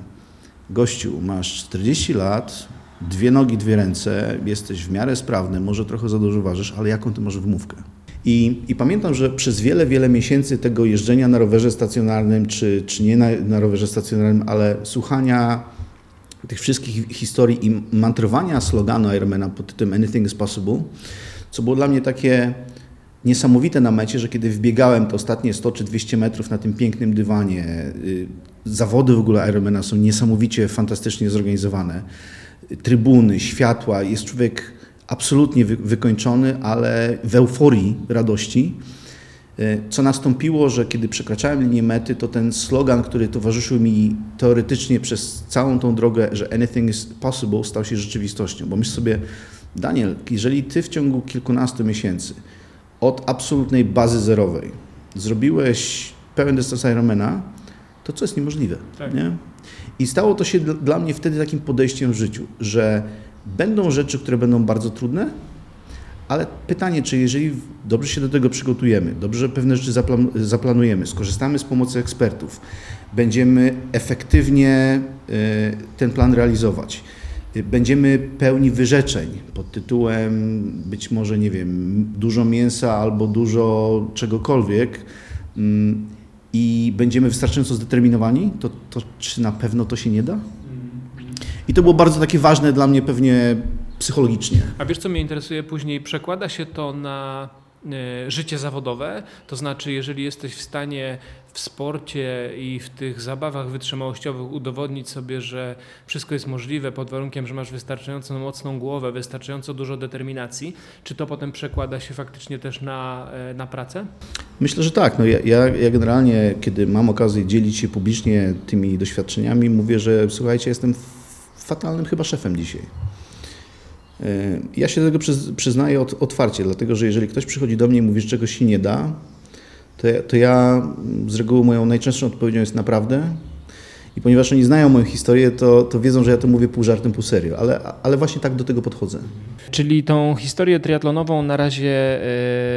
Gościu, masz 40 lat, dwie nogi, dwie ręce, jesteś w miarę sprawny, może trochę za dużo ważysz, ale jaką ty masz wymówkę? I, I pamiętam, że przez wiele, wiele miesięcy tego jeżdżenia na rowerze stacjonarnym, czy, czy nie na, na rowerze stacjonarnym, ale słuchania tych wszystkich historii i mantrowania sloganu Ironmana pod tytułem Anything is possible, co było dla mnie takie niesamowite na mecie, że kiedy wbiegałem te ostatnie 100 czy 200 metrów na tym pięknym dywanie, y, zawody w ogóle Ironmana są niesamowicie, fantastycznie zorganizowane, trybuny, światła, jest człowiek absolutnie wy, wykończony, ale w euforii radości. Y, Co nastąpiło, że kiedy przekraczałem linię mety, to ten slogan, który towarzyszył mi teoretycznie przez całą tą drogę, że anything is possible, stał się rzeczywistością. Bo myśl sobie, Daniel, jeżeli ty w ciągu kilkunastu miesięcy od absolutnej bazy zerowej zrobiłeś pełen dystans Ironmana, to co jest niemożliwe, Tak. nie? I stało to się dl- dla mnie wtedy takim podejściem w życiu, że będą rzeczy, które będą bardzo trudne, ale pytanie, czy jeżeli dobrze się do tego przygotujemy, dobrze pewne rzeczy zaplan zaplanujemy, skorzystamy z pomocy ekspertów, będziemy efektywnie y, ten plan realizować, będziemy pełni wyrzeczeń pod tytułem być może, nie wiem, dużo mięsa albo dużo czegokolwiek mm, i będziemy wystarczająco zdeterminowani, to, to czy na pewno to się nie da? I to było bardzo takie ważne dla mnie pewnie psychologicznie. A wiesz, co mnie interesuje później? Przekłada się to na życie zawodowe, to znaczy, jeżeli jesteś w stanie w sporcie i w tych zabawach wytrzymałościowych udowodnić sobie, że wszystko jest możliwe pod warunkiem, że masz wystarczająco mocną głowę, wystarczająco dużo determinacji, czy to potem przekłada się faktycznie też na, e, na pracę? Myślę, że tak. No ja, ja, ja generalnie, kiedy mam okazję dzielić się publicznie tymi doświadczeniami, mówię, że słuchajcie, jestem fatalnym chyba szefem dzisiaj. Ja się do tego przyz, przyznaję ot, otwarcie, dlatego że jeżeli ktoś przychodzi do mnie i mówi, że czegoś się nie da, to ja, to ja z reguły moją najczęstszą odpowiedzią jest naprawdę. I ponieważ oni znają moją historię, to, to wiedzą, że ja to mówię pół żartem, pół serio, ale, ale właśnie tak do tego podchodzę. Czyli tą historię triatlonową na razie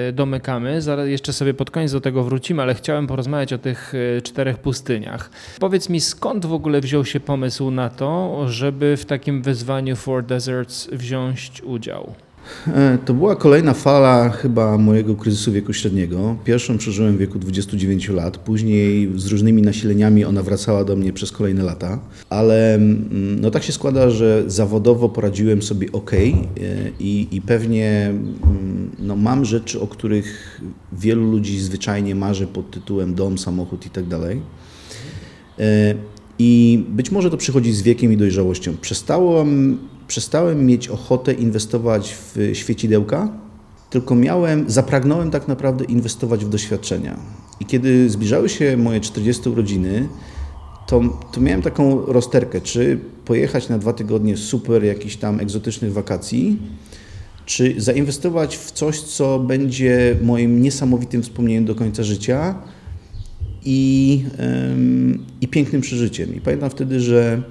e, domykamy. Zaraz jeszcze sobie pod koniec do tego wrócimy, ale chciałem porozmawiać o tych e, czterech pustyniach. Powiedz mi, skąd w ogóle wziął się pomysł na to, żeby w takim wyzwaniu Four Deserts wziąć udział? E, To była kolejna fala chyba mojego kryzysu wieku średniego. Pierwszą przeżyłem w wieku 29 lat, później z różnymi nasileniami ona wracała do mnie przez kolejne lata, ale mm, no tak się składa, że zawodowo poradziłem sobie ok i, i pewnie mm, no, mam rzeczy, o których wielu ludzi zwyczajnie marzy pod tytułem dom, samochód i tak dalej. E, I być może to przychodzi z wiekiem i dojrzałością. Przestałem, przestałem mieć ochotę inwestować w świecidełka, tylko miałem, zapragnąłem tak naprawdę inwestować w doświadczenia. I kiedy zbliżały się moje 40 urodziny, to, to miałem taką rozterkę, czy pojechać na dwa tygodnie super jakichś tam egzotycznych wakacji, czy zainwestować w coś, co będzie moim niesamowitym wspomnieniem do końca życia i, i pięknym przeżyciem. I pamiętam wtedy, że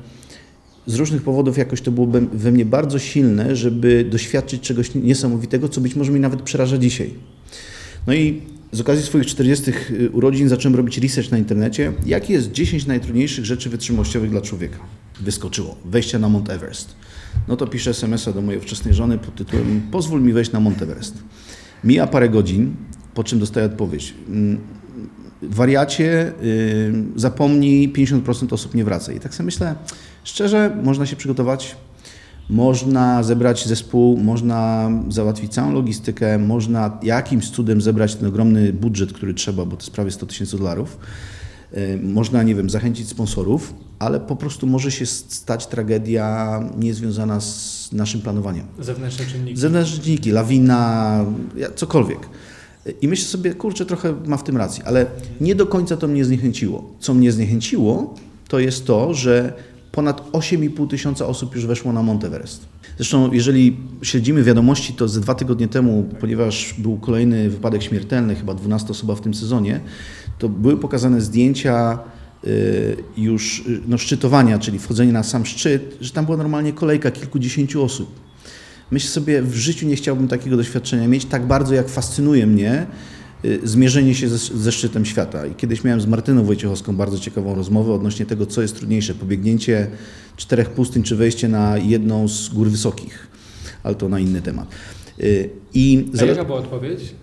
z różnych powodów jakoś to było we mnie bardzo silne, żeby doświadczyć czegoś niesamowitego, co być może mi nawet przeraża dzisiaj. No i z okazji swoich 40 urodzin zacząłem robić research na internecie, jakie jest 10 najtrudniejszych rzeczy wytrzymałościowych dla człowieka. Wyskoczyło. Wejście na Mount Everest. No to piszę SMS-a do mojej wczesnej żony pod tytułem Pozwól mi wejść na Mount Everest. Mija parę godzin, po czym dostaję odpowiedź. Wariacie, yy, zapomnij, 50% osób nie wraca. I tak sobie myślę, szczerze, można się przygotować, można zebrać zespół, można załatwić całą logistykę, można jakimś cudem zebrać ten ogromny budżet, który trzeba, bo to jest prawie 100 tysięcy dolarów. Yy, można, nie wiem, zachęcić sponsorów, ale po prostu może się stać tragedia niezwiązana z naszym planowaniem. Zewnętrzne czynniki. Zewnętrzne czynniki, lawina, cokolwiek. I myślę sobie, kurczę, trochę ma w tym rację, ale nie do końca to mnie zniechęciło. Co mnie zniechęciło, to jest to, że ponad 8,5 tysiąca osób już weszło na Mount Everest. Zresztą, jeżeli śledzimy wiadomości, to ze dwa tygodnie temu, ponieważ był kolejny wypadek śmiertelny, chyba 12 osoba w tym sezonie, to były pokazane zdjęcia y, już y, no, szczytowania, czyli wchodzenie na sam szczyt, że tam była normalnie kolejka kilkudziesięciu osób. Myślę sobie, w życiu nie chciałbym takiego doświadczenia mieć, tak bardzo jak fascynuje mnie y, zmierzenie się ze, ze, szczytem świata. I kiedyś miałem z Martyną Wojciechowską bardzo ciekawą rozmowę odnośnie tego, co jest trudniejsze, pobiegnięcie czterech pustyń, czy wejście na jedną z gór wysokich. Ale to na inny temat. Y, I A jaka była odpowiedź?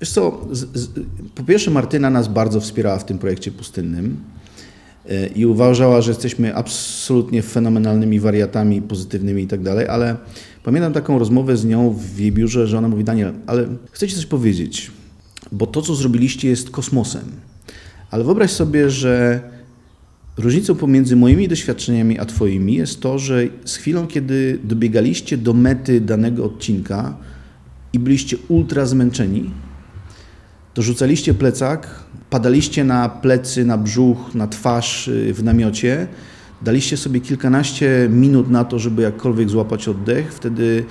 Wiesz co, z, z, po pierwsze Martyna nas bardzo wspierała w tym projekcie pustynnym y, i uważała, że jesteśmy absolutnie fenomenalnymi wariatami, pozytywnymi i tak dalej, ale Pamiętam taką rozmowę z nią w jej biurze, że ona mówi, Daniel, ale chcę Ci coś powiedzieć, bo to, co zrobiliście jest kosmosem. Ale wyobraź sobie, że różnicą pomiędzy moimi doświadczeniami a Twoimi jest to, że z chwilą, kiedy dobiegaliście do mety danego odcinka i byliście ultra zmęczeni, to rzucaliście plecak, padaliście na plecy, na brzuch, na twarz y, w namiocie Daliście sobie kilkanaście minut na to, żeby jakkolwiek złapać oddech. Wtedy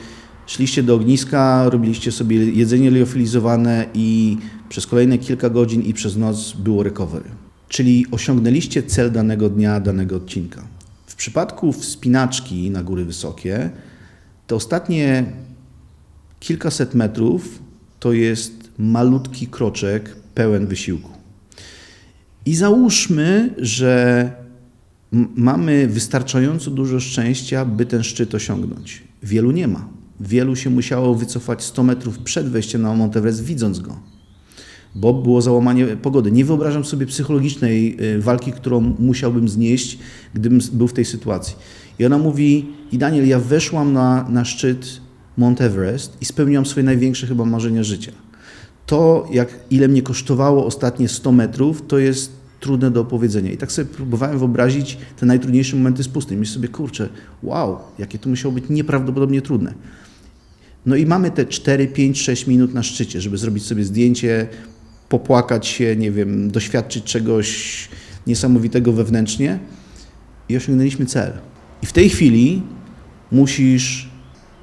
szliście do ogniska, robiliście sobie jedzenie liofilizowane i przez kolejne kilka godzin i przez noc było recovery. Czyli osiągnęliście cel danego dnia, danego odcinka. W przypadku wspinaczki na góry wysokie, te ostatnie kilkaset metrów to jest malutki kroczek pełen wysiłku. I załóżmy, że mamy wystarczająco dużo szczęścia, by ten szczyt osiągnąć. Wielu nie ma. Wielu się musiało wycofać 100 metrów przed wejściem na Mount Everest, widząc go, bo było załamanie pogody. Nie wyobrażam sobie psychologicznej y, walki, którą musiałbym znieść, gdybym był w tej sytuacji. I ona mówi, i Daniel, ja weszłam na, na szczyt Mount Everest i spełniłam swoje największe chyba marzenia życia. To, jak ile mnie kosztowało ostatnie 100 metrów, to jest trudne do opowiedzenia. I tak sobie próbowałem wyobrazić te najtrudniejsze momenty z pustyni. Myślę sobie, kurczę, wow, jakie to musiało być nieprawdopodobnie trudne. No i mamy te 4, 5, 6 minut na szczycie, żeby zrobić sobie zdjęcie, popłakać się, nie wiem, doświadczyć czegoś niesamowitego wewnętrznie i osiągnęliśmy cel. I w tej chwili musisz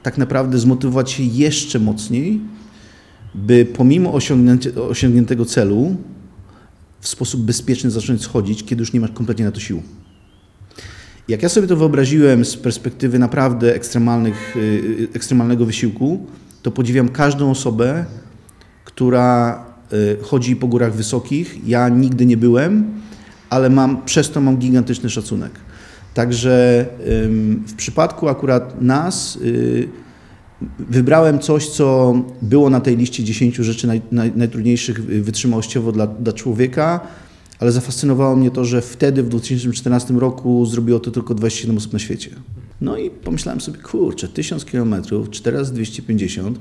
tak naprawdę zmotywować się jeszcze mocniej, by pomimo osiągniętego celu w sposób bezpieczny zacząć schodzić, kiedy już nie masz kompletnie na to sił. Jak ja sobie to wyobraziłem z perspektywy naprawdę ekstremalnych, y, y, ekstremalnego wysiłku, to podziwiam każdą osobę, która y, chodzi po górach wysokich. Ja nigdy nie byłem, ale mam, przez to mam gigantyczny szacunek. Także w przypadku akurat nas Wybrałem coś, co było na tej liście 10 rzeczy naj, naj, najtrudniejszych wytrzymałościowo dla, dla człowieka, ale zafascynowało mnie to, że wtedy w 2014 roku zrobiło to tylko 27 osób na świecie. No i pomyślałem sobie, kurczę, 1000 km, 4 razy 250,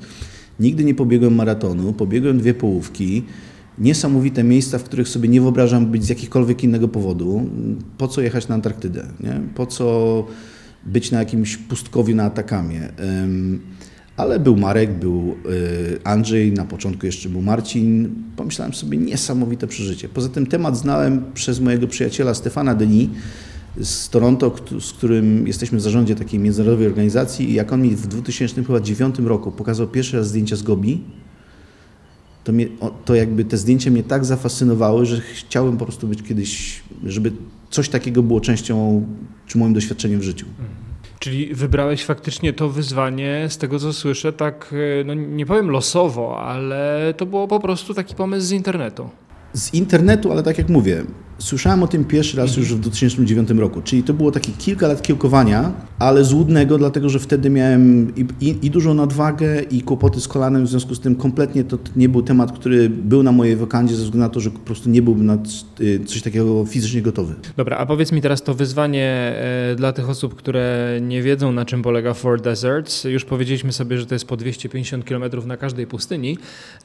nigdy nie pobiegłem maratonu, pobiegłem dwie połówki, niesamowite miejsca, w których sobie nie wyobrażam być z jakikolwiek innego powodu. Po co jechać na Antarktydę? Nie? Po co być na jakimś pustkowiu na Atakamie? Ale był Marek, był y, Andrzej, na początku jeszcze był Marcin. Pomyślałem sobie, niesamowite przeżycie. Poza tym temat znałem przez mojego przyjaciela Stefana Denis z Toronto, z którym jesteśmy w zarządzie takiej międzynarodowej organizacji i jak on mi w 2009 roku pokazał pierwszy raz zdjęcia z Gobi, to, mnie, to jakby te zdjęcia mnie tak zafascynowały, że chciałem po prostu być kiedyś, żeby coś takiego było częścią czy moim doświadczeniem w życiu. Czyli wybrałeś faktycznie to wyzwanie, z tego co słyszę, tak, e, no nie powiem losowo, ale to było po prostu taki pomysł z internetu. Z internetu, ale tak jak mówię, słyszałem o tym pierwszy raz już w 2009 roku, czyli to było takie kilka lat kiełkowania, ale złudnego, dlatego że wtedy miałem i, i, i dużą nadwagę i kłopoty z kolanem, w związku z tym kompletnie to nie był temat, który był na mojej wokandzie ze względu na to, że po prostu nie byłbym na y, coś takiego fizycznie gotowy. Dobra, a powiedz mi teraz to wyzwanie e, dla tych osób, które nie wiedzą na czym polega Four Deserts. Już powiedzieliśmy sobie, że to jest po 250 km na każdej pustyni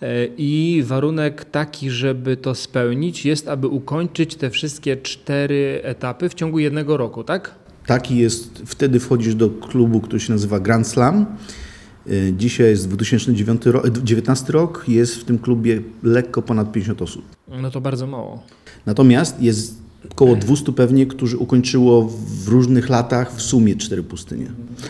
e, i warunek taki, żeby to spełnić jest, aby ukończyć te wszystkie cztery etapy w ciągu jednego roku, tak? Taki jest, wtedy wchodzisz do klubu, który się nazywa Grand Slam. Y, Dzisiaj jest 2009 ro- 19 rok, jest w tym klubie lekko ponad 50 osób. No to bardzo mało. Natomiast jest około 200 pewnie, którzy ukończyło w różnych latach w sumie cztery pustynie.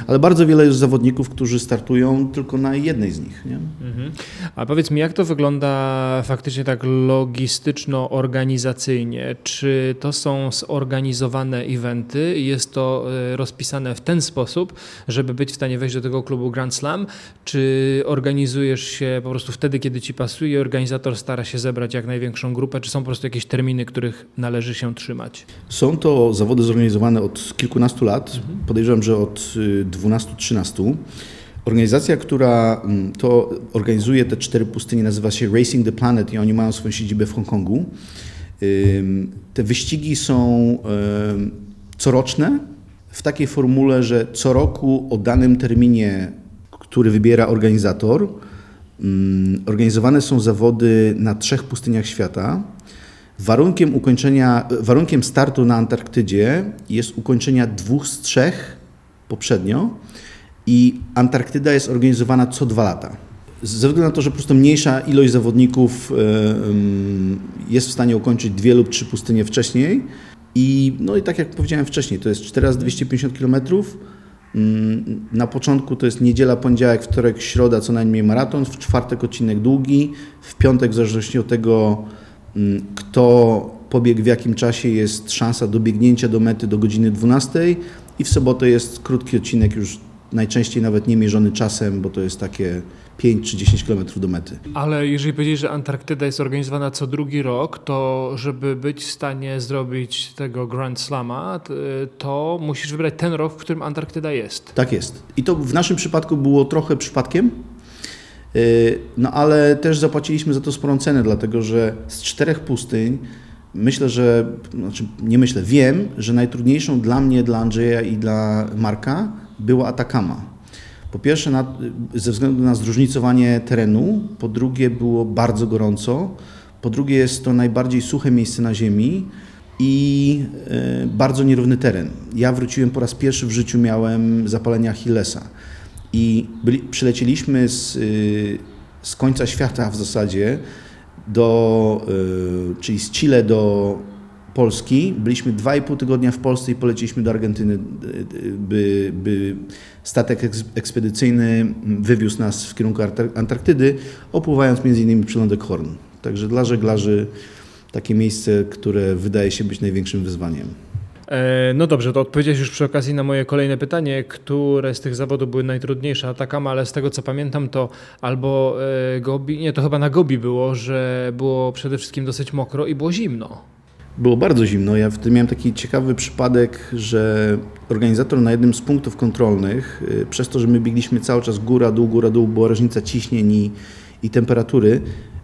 Ale bardzo wiele jest zawodników, którzy startują tylko na jednej z nich. Nie? Mhm. A powiedz mi, jak to wygląda faktycznie tak logistyczno-organizacyjnie? Czy to są zorganizowane eventy i jest to e, rozpisane w ten sposób, żeby być w stanie wejść do tego klubu Grand Slam? Czy organizujesz się po prostu wtedy, kiedy ci pasuje, organizator stara się zebrać jak największą grupę, czy są po prostu jakieś terminy, których należy się trzymać? Są to zawody zorganizowane od kilkunastu lat, podejrzewam, że od y, 12-13. Organizacja, która mm, to organizuje te cztery pustynie, nazywa się Racing the Planet i oni mają swoją siedzibę w Hongkongu. Te wyścigi są coroczne w takiej formule, że co roku o danym terminie, który wybiera organizator, organizowane są zawody na trzech pustyniach świata. Warunkiem ukończenia, warunkiem startu na Antarktydzie jest ukończenia dwóch z trzech poprzednio i Antarktyda jest organizowana co dwa lata. Ze względu na to, że po prostu mniejsza ilość zawodników e, jest w stanie ukończyć dwie lub trzy pustynie wcześniej i no i tak jak powiedziałem wcześniej, to jest 4 razy 250 km. Mm, Na początku to jest niedziela, poniedziałek, wtorek, środa, co najmniej maraton, w czwartek odcinek długi, w piątek w zależności od tego, kto pobiegł w jakim czasie, jest szansa dobiegnięcia do mety do godziny 12 i w sobotę jest krótki odcinek, już najczęściej nawet nie mierzony czasem, bo to jest takie 5 czy 10 km do mety. Ale jeżeli powiedzieć, że Antarktyda jest organizowana co drugi rok, to żeby być w stanie zrobić tego Grand Slama, to musisz wybrać ten rok, w którym Antarktyda jest. Tak jest. I to w naszym przypadku było trochę przypadkiem, no ale też zapłaciliśmy za to sporą cenę, dlatego że z czterech pustyń myślę, że, znaczy nie myślę, wiem, że najtrudniejszą dla mnie, dla Andrzeja i dla Marka była Atakama. Po pierwsze na, ze względu na zróżnicowanie terenu, po drugie było bardzo gorąco, po drugie jest to najbardziej suche miejsce na Ziemi i e, bardzo nierówny teren. Ja wróciłem po raz pierwszy w życiu, miałem zapalenie Achillesa i byli, przylecieliśmy z, y, z końca świata w zasadzie, do, y, czyli z Chile do Polski. Byliśmy 2,5 tygodnia w Polsce i poleciliśmy do Argentyny, by, by statek eks- ekspedycyjny wywiózł nas w kierunku Antarktydy, opływając innymi przylądek Horn. Także dla żeglarzy takie miejsce, które wydaje się być największym wyzwaniem. E, No dobrze, to odpowiedziałeś już przy okazji na moje kolejne pytanie, które z tych zawodów były najtrudniejsze. Atakama, ale z tego co pamiętam, to albo e, Gobi, nie, to chyba na Gobi było, że było przede wszystkim dosyć mokro i było zimno. Było bardzo zimno. Ja wtedy miałem taki ciekawy przypadek, że organizator na jednym z punktów kontrolnych, y, przez to, że my biegliśmy cały czas góra, dół, góra, dół, była różnica ciśnień i, i temperatury,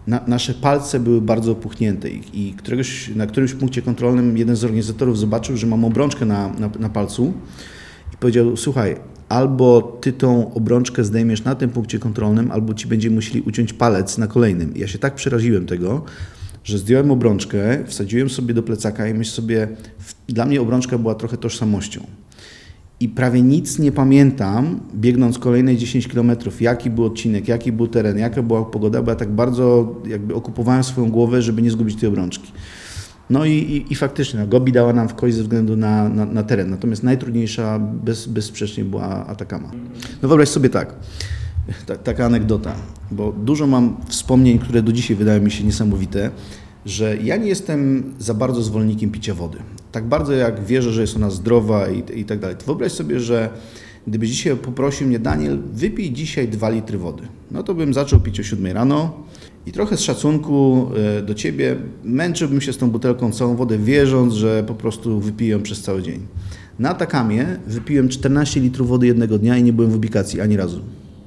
na, nasze palce były bardzo opuchnięte i, i któregoś, na którymś punkcie kontrolnym jeden z organizatorów zobaczył, że mam obrączkę na, na, na palcu i powiedział, słuchaj, albo ty tą obrączkę zdejmiesz na tym punkcie kontrolnym, albo ci będziemy musieli uciąć palec na kolejnym. I ja się tak przeraziłem tego, że zdjąłem obrączkę, wsadziłem sobie do plecaka i myślę sobie, dla mnie obrączka była trochę tożsamością. I prawie nic nie pamiętam, biegnąc kolejne 10 km, jaki był odcinek, jaki był teren, jaka była pogoda, bo ja tak bardzo jakby okupowałem swoją głowę, żeby nie zgubić tej obrączki. No i, i, i faktycznie, no, Gobi dała nam w kość ze względu na, na, na teren, natomiast najtrudniejsza bez, bezsprzecznie była Atakama. No wyobraź sobie tak, ta, taka anegdota, bo dużo mam wspomnień, które do dzisiaj wydają mi się niesamowite, że ja nie jestem za bardzo zwolennikiem picia wody. Tak bardzo jak wierzę, że jest ona zdrowa i, i tak dalej. Wyobraź sobie, że gdybyś dzisiaj poprosił mnie, Daniel, wypij dzisiaj 2 litry wody. No to bym zaczął pić o 7 rano i trochę z szacunku e, do Ciebie męczyłbym się z tą butelką całą wodę, wierząc, że po prostu wypiję przez cały dzień. Na Takamie wypiłem 14 litrów wody jednego dnia i nie byłem w ubikacji ani razu.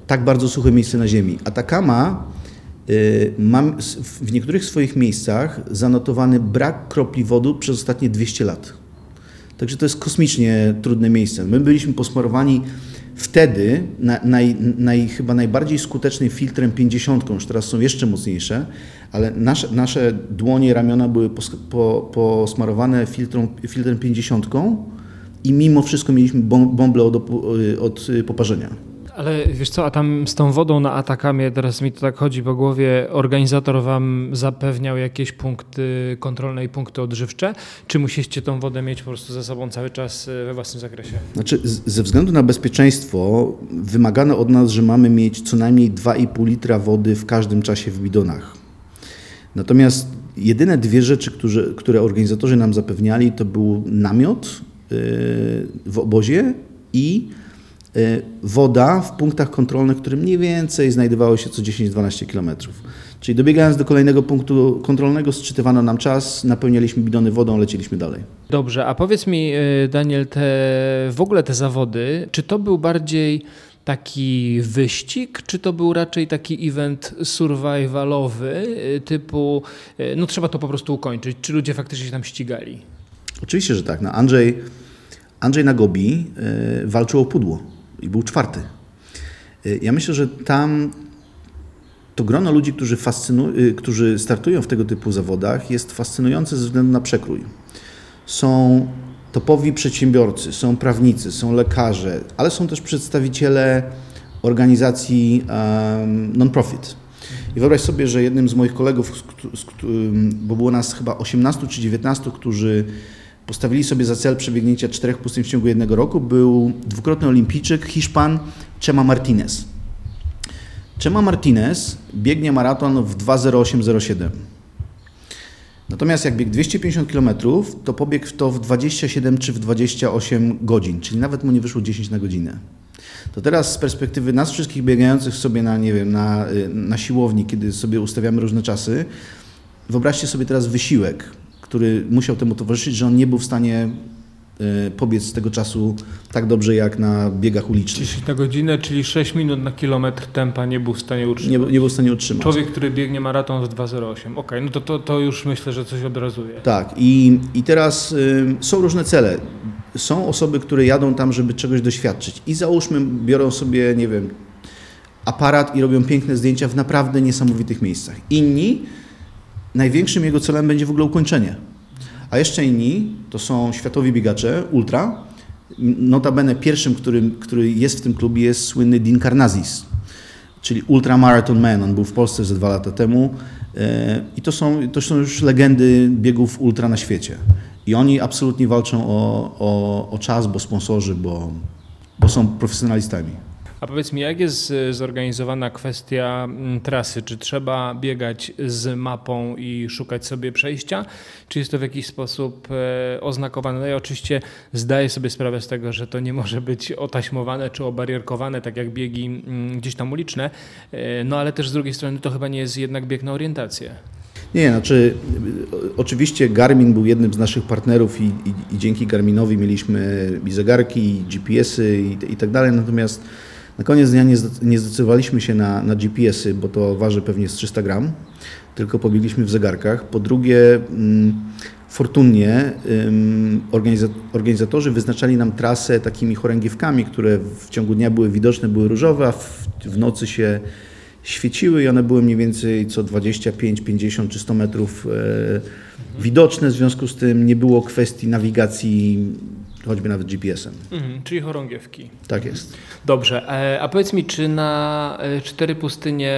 Tak bardzo suche miejsce na ziemi. Atakama mam s- w niektórych swoich miejscach zanotowany brak kropli wody przez ostatnie 200 lat. Także to jest kosmicznie trudne miejsce. My byliśmy posmarowani wtedy na, naj, naj, chyba najbardziej skutecznym filtrem 50, już teraz są jeszcze mocniejsze, ale nasze, nasze dłonie, ramiona były pos, po, posmarowane filtrem 50 i mimo wszystko mieliśmy bąble od, opu- od y, poparzenia. Ale wiesz co, a tam z tą wodą na Atakamie, teraz mi to tak chodzi po głowie, organizator wam zapewniał jakieś punkty kontrolne i punkty odżywcze? Czy musieliście tą wodę mieć po prostu ze sobą cały czas y, we własnym zakresie? Znaczy, ze względu na bezpieczeństwo wymagano od nas, że mamy mieć co najmniej 2,5 litra wody w każdym czasie w bidonach. Natomiast jedyne dwie rzeczy, które, które organizatorzy nam zapewniali, to był namiot yy, w obozie i woda w punktach kontrolnych, które mniej więcej znajdowały się co 10-12 km. Czyli dobiegając do kolejnego punktu kontrolnego, sczytywano nam czas, napełnialiśmy bidony wodą, leciliśmy dalej. Dobrze, a powiedz mi, y, Daniel, te, w ogóle te zawody, czy to był bardziej taki wyścig, czy to był raczej taki event survivalowy, y, typu, y, no trzeba to po prostu ukończyć, czy ludzie faktycznie się tam ścigali? Oczywiście, że tak. No Andrzej, Andrzej Nagobi y, walczył o pudło i był czwarty. Ja myślę, że tam to grono ludzi, którzy, fascynu, y, którzy startują w tego typu zawodach, jest fascynujące ze względu na przekrój. Są topowi przedsiębiorcy, są prawnicy, są lekarze, ale są też przedstawiciele organizacji um, non-profit. I wyobraź sobie, że jednym z moich kolegów, bo było nas chyba 18 czy 19, którzy postawili sobie za cel przebiegnięcia czterech pustyń w ciągu jednego roku, był dwukrotny olimpijczyk, Hiszpan Chema Martinez. Chema Martinez biegnie maraton w 2.08.07. Natomiast jak biegł 250 km, to pobiegł to w 27 czy w 28 godzin, czyli nawet mu nie wyszło 10 na godzinę. To teraz z perspektywy nas wszystkich biegających sobie na, nie wiem, na, y, na siłowni, kiedy sobie ustawiamy różne czasy, wyobraźcie sobie teraz wysiłek, który musiał temu towarzyszyć, że on nie był w stanie y, pobiec z tego czasu tak dobrze jak na biegach ulicznych. 10 na godzinę, czyli 6 minut na kilometr tempa nie był w stanie utrzymać. Nie, nie był w stanie utrzymać. Człowiek, który biegnie maraton w 2.08. Okej, no to, to, to już myślę, że coś obrazuje. Tak, i, i teraz y, są różne cele. Są osoby, które jadą tam, żeby czegoś doświadczyć. I załóżmy, biorą sobie, nie wiem, aparat i robią piękne zdjęcia w naprawdę niesamowitych miejscach. Inni, największym jego celem będzie w ogóle ukończenie. A jeszcze inni to są światowi biegacze, ultra. Notabene pierwszym, który, który jest w tym klubie jest słynny Dean Karnazis, czyli Ultra Marathon Man. On był w Polsce ze dwa lata temu. E, I to są, to są już legendy biegów ultra na świecie. I oni absolutnie walczą o, o, o czas, bo sponsorzy, bo, bo są profesjonalistami. A powiedz mi, jak jest y, zorganizowana kwestia mm, trasy? Czy trzeba biegać z mapą i szukać sobie przejścia? Czy jest to w jakiś sposób e, oznakowane? No ja oczywiście zdaję sobie sprawę z tego, że to nie może być otaśmowane czy obarierkowane, tak jak biegi mm, gdzieś tam uliczne, e, no ale też z drugiej strony to chyba nie jest jednak bieg na orientację. Nie, znaczy oczywiście Garmin był jednym z naszych partnerów i, i, i dzięki Garminowi mieliśmy i zegarki, i GPS-y i, i tak dalej, natomiast na koniec dnia nie, zde- nie zdecydowaliśmy się na, na GPS-y, bo to waży pewnie z 300 gram, tylko pobiegliśmy w zegarkach. Po drugie, mm, fortunnie organizatorzy wyznaczali nam trasę takimi chorągiewkami, które w ciągu dnia były widoczne, były różowe, a w, w nocy się świeciły i one były mniej więcej co 25, 50 czy 100 metrów e, widoczne, w związku z tym nie było kwestii nawigacji choćby nawet GPS-em. Mhm, czyli chorągiewki. Tak jest. Dobrze, e, a powiedz mi, czy na e, cztery pustynie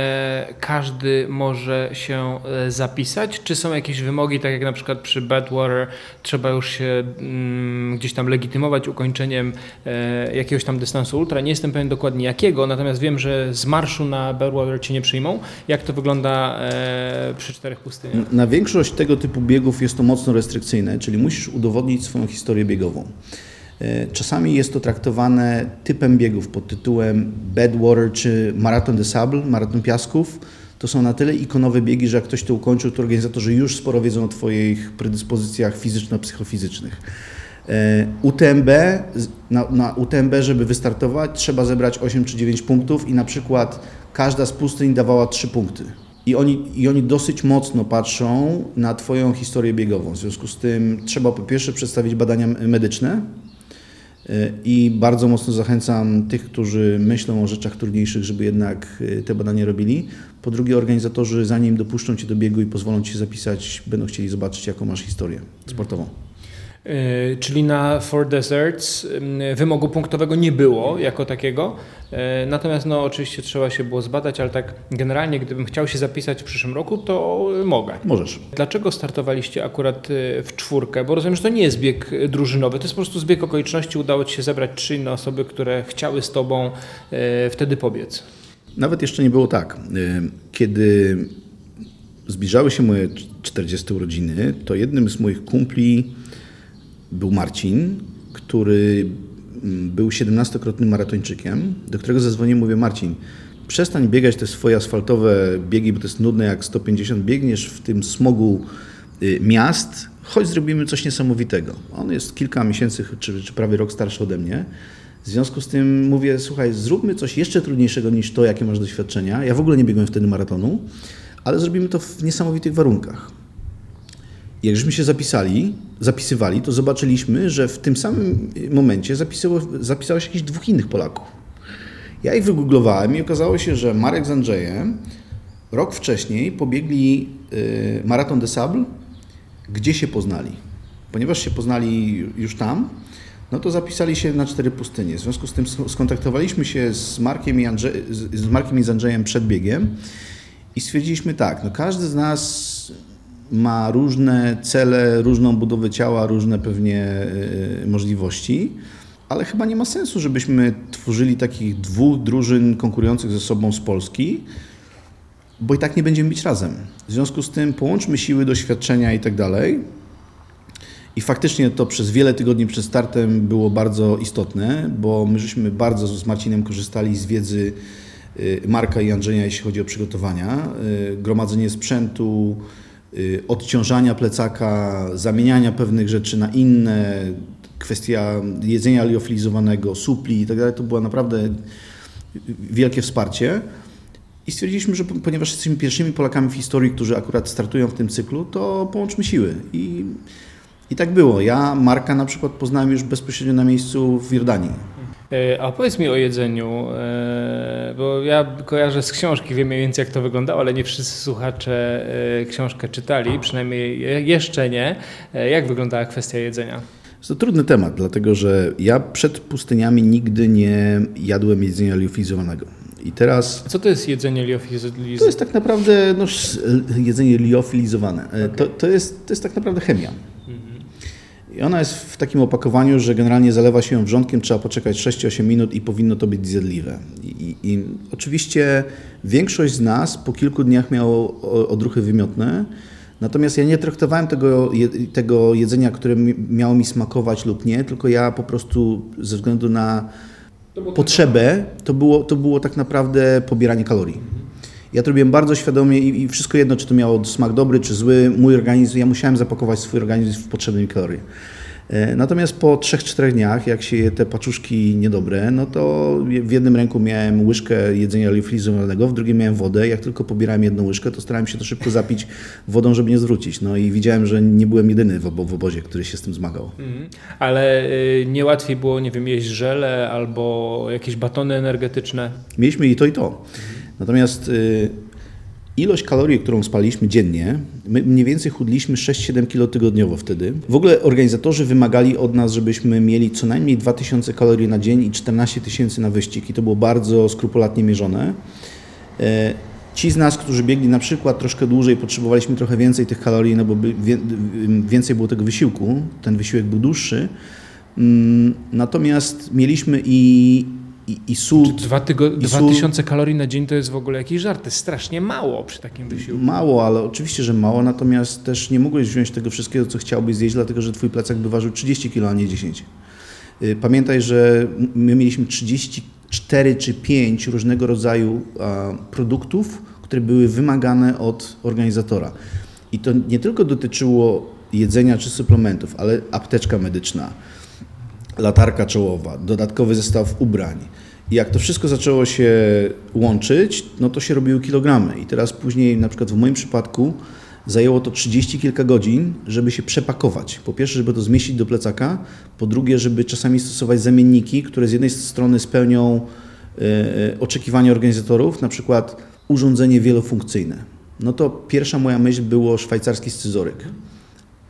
każdy może się e, zapisać? Czy są jakieś wymogi, tak jak na przykład przy Badwater, trzeba już się mm, gdzieś tam legitymować ukończeniem e, jakiegoś tam dystansu ultra? Nie jestem pewien dokładnie jakiego, natomiast wiem, że z marszu na Badwater cię nie przyjmą. Jak to wygląda e, przy czterech pustyniach? Na większość tego typu biegów jest to mocno restrykcyjne, czyli musisz udowodnić swoją historię biegową. E, Czasami jest to traktowane typem biegów pod tytułem Badwater czy Marathon de Sable, Maraton Piasków. To są na tyle ikonowe biegi, że jak ktoś to ukończył, to organizatorzy już sporo wiedzą o Twoich predyspozycjach fizyczno-psychofizycznych. E, UTMB, na, na UTMB, żeby wystartować, trzeba zebrać 8 czy 9 punktów i na przykład każda z pustyń dawała 3 punkty. I oni, I oni dosyć mocno patrzą na Twoją historię biegową. W związku z tym trzeba po pierwsze przedstawić badania medyczne i bardzo mocno zachęcam tych, którzy myślą o rzeczach trudniejszych, żeby jednak e, te badania robili. Po drugie, organizatorzy, zanim dopuszczą Cię do biegu i pozwolą Ci zapisać, będą chcieli zobaczyć, jaką masz historię sportową. E, Czyli na Four Deserts wymogu punktowego nie było jako takiego. E, Natomiast no oczywiście trzeba się było zbadać, ale tak generalnie gdybym chciał się zapisać w przyszłym roku, to mogę. Możesz. Dlaczego startowaliście akurat e, w czwórkę? Bo rozumiem, że to nie jest bieg drużynowy, to jest po prostu zbieg okoliczności. Udało Ci się zebrać trzy inne osoby, które chciały z Tobą wtedy pobiec. Nawet jeszcze nie było tak. Kiedy zbliżały się moje 40 urodziny, to jednym z moich kumpli był Marcin, który mm, był 17-krotnym maratończykiem, do którego zadzwoniłem mówię, Marcin, przestań biegać te swoje asfaltowe biegi, bo to jest nudne, jak 150 biegniesz w tym smogu y, miast, chodź zrobimy coś niesamowitego. On jest kilka miesięcy, czy, czy prawie rok starszy ode mnie. W związku z tym mówię, słuchaj, zróbmy coś jeszcze trudniejszego niż to, jakie masz doświadczenia. Ja w ogóle nie biegłem wtedy maratonu, ale zrobimy to w niesamowitych warunkach. I Jak żeśmy się zapisali, zapisywali, to zobaczyliśmy, że w tym samym momencie zapisało, zapisało się jakieś dwóch innych Polaków. Ja ich wygooglowałem i okazało się, że Marek z Andrzejem rok wcześniej pobiegli y, Maraton de Sable, gdzie się poznali. Ponieważ się poznali już tam, no to zapisali się na cztery pustynie. W związku z tym sk- skontaktowaliśmy się z Markiem i, Andrze- z Markiem i z Andrzejem przed biegiem i stwierdziliśmy tak, no każdy z nas ma różne cele, różną budowę ciała, różne pewnie y, możliwości, ale chyba nie ma sensu, żebyśmy tworzyli takich dwóch drużyn konkurujących ze sobą z Polski, bo i tak nie będziemy być razem. W związku z tym połączmy siły, doświadczenia i tak dalej. I faktycznie to przez wiele tygodni przed startem było bardzo istotne, bo my żeśmy bardzo z Marcinem korzystali z wiedzy y, Marka i Andrzeja, jeśli chodzi o przygotowania, gromadzenie sprzętu, odciążania plecaka, zamieniania pewnych rzeczy na inne, kwestia jedzenia liofilizowanego, supli i tak dalej, to było naprawdę wielkie wsparcie. I stwierdziliśmy, że po- ponieważ jesteśmy pierwszymi Polakami w historii, którzy akurat startują w tym cyklu, to połączmy siły. I, i tak było. Ja Marka na przykład poznałem już bezpośrednio na miejscu w Jordanii. E, A powiedz mi o jedzeniu, e, bo ja kojarzę z książki, wiem mniej więcej jak to wyglądało, ale nie wszyscy słuchacze e, książkę czytali, przynajmniej je- jeszcze nie. Jak wyglądała kwestia jedzenia? To trudny temat, dlatego że ja przed pustyniami nigdy nie jadłem jedzenia liofilizowanego. I teraz Co to jest jedzenie liofilizowane? to jest tak naprawdę no, jedzenie liofilizowane. E, To, to, jest, to jest tak naprawdę chemia. I ona jest w takim opakowaniu, że generalnie zalewa się ją wrzątkiem, trzeba poczekać 6-8 minut i powinno to być zjadliwe. I, i, oczywiście większość z nas po kilku dniach miało odruchy wymiotne, natomiast ja nie traktowałem tego, tego jedzenia, które mi, miało mi smakować lub nie, tylko ja po prostu ze względu na potrzebę, to było, to było tak naprawdę pobieranie kalorii. Ja to robiłem bardzo świadomie i, i wszystko jedno, czy to miało smak dobry, czy zły, mój organizm, ja musiałem zapakować swój organizm w potrzebne mi kalorie. E, Natomiast po 3-4 dniach, jak się je te paczuszki niedobre, no to w jednym ręku miałem łyżkę jedzenia liofilizowanego, w drugim miałem wodę. Jak tylko pobierałem jedną łyżkę, to starałem się to szybko zapić wodą, żeby nie zwrócić. No i widziałem, że nie byłem jedyny w, obo- w obozie, który się z tym zmagał. Mhm. Ale y, nie łatwiej było, nie wiem, jeść żele albo jakieś batony energetyczne. Mieliśmy i to, i to. Natomiast y, ilość kalorii, którą spaliśmy dziennie, my mniej więcej chudliśmy 6-7 kg tygodniowo wtedy. W ogóle organizatorzy wymagali od nas, żebyśmy mieli co najmniej 2000 kalorii na dzień i 14 tysięcy na wyścig i to było bardzo skrupulatnie mierzone. E, Ci z nas, którzy biegli na przykład troszkę dłużej, potrzebowaliśmy trochę więcej tych kalorii, no bo wie- więcej było tego wysiłku, ten wysiłek był dłuższy. Mm, Natomiast mieliśmy i, i, i sól, Dwa, tygo, I sól- tysiące kalorii na dzień to jest w ogóle jakiś żart. To jest strasznie mało przy takim wysiłku. Mało, ale oczywiście, że mało, natomiast też nie mogłeś wziąć tego wszystkiego, co chciałbyś zjeść, dlatego że twój plecak by ważył 30 kg, a nie 10. Y, Pamiętaj, że my mieliśmy 34 czy 5 różnego rodzaju produktów, które były wymagane od organizatora. I to nie tylko dotyczyło jedzenia czy suplementów, ale apteczka medyczna, latarka czołowa, dodatkowy zestaw ubrań. I jak to wszystko zaczęło się łączyć, no to się robiły kilogramy. I teraz później, na przykład w moim przypadku, zajęło to 30 kilka godzin, żeby się przepakować. Po pierwsze, żeby to zmieścić do plecaka, po drugie, żeby czasami stosować zamienniki, które z jednej strony spełnią e, e, oczekiwania organizatorów, na przykład urządzenie wielofunkcyjne. No to pierwsza moja myśl było szwajcarski scyzoryk.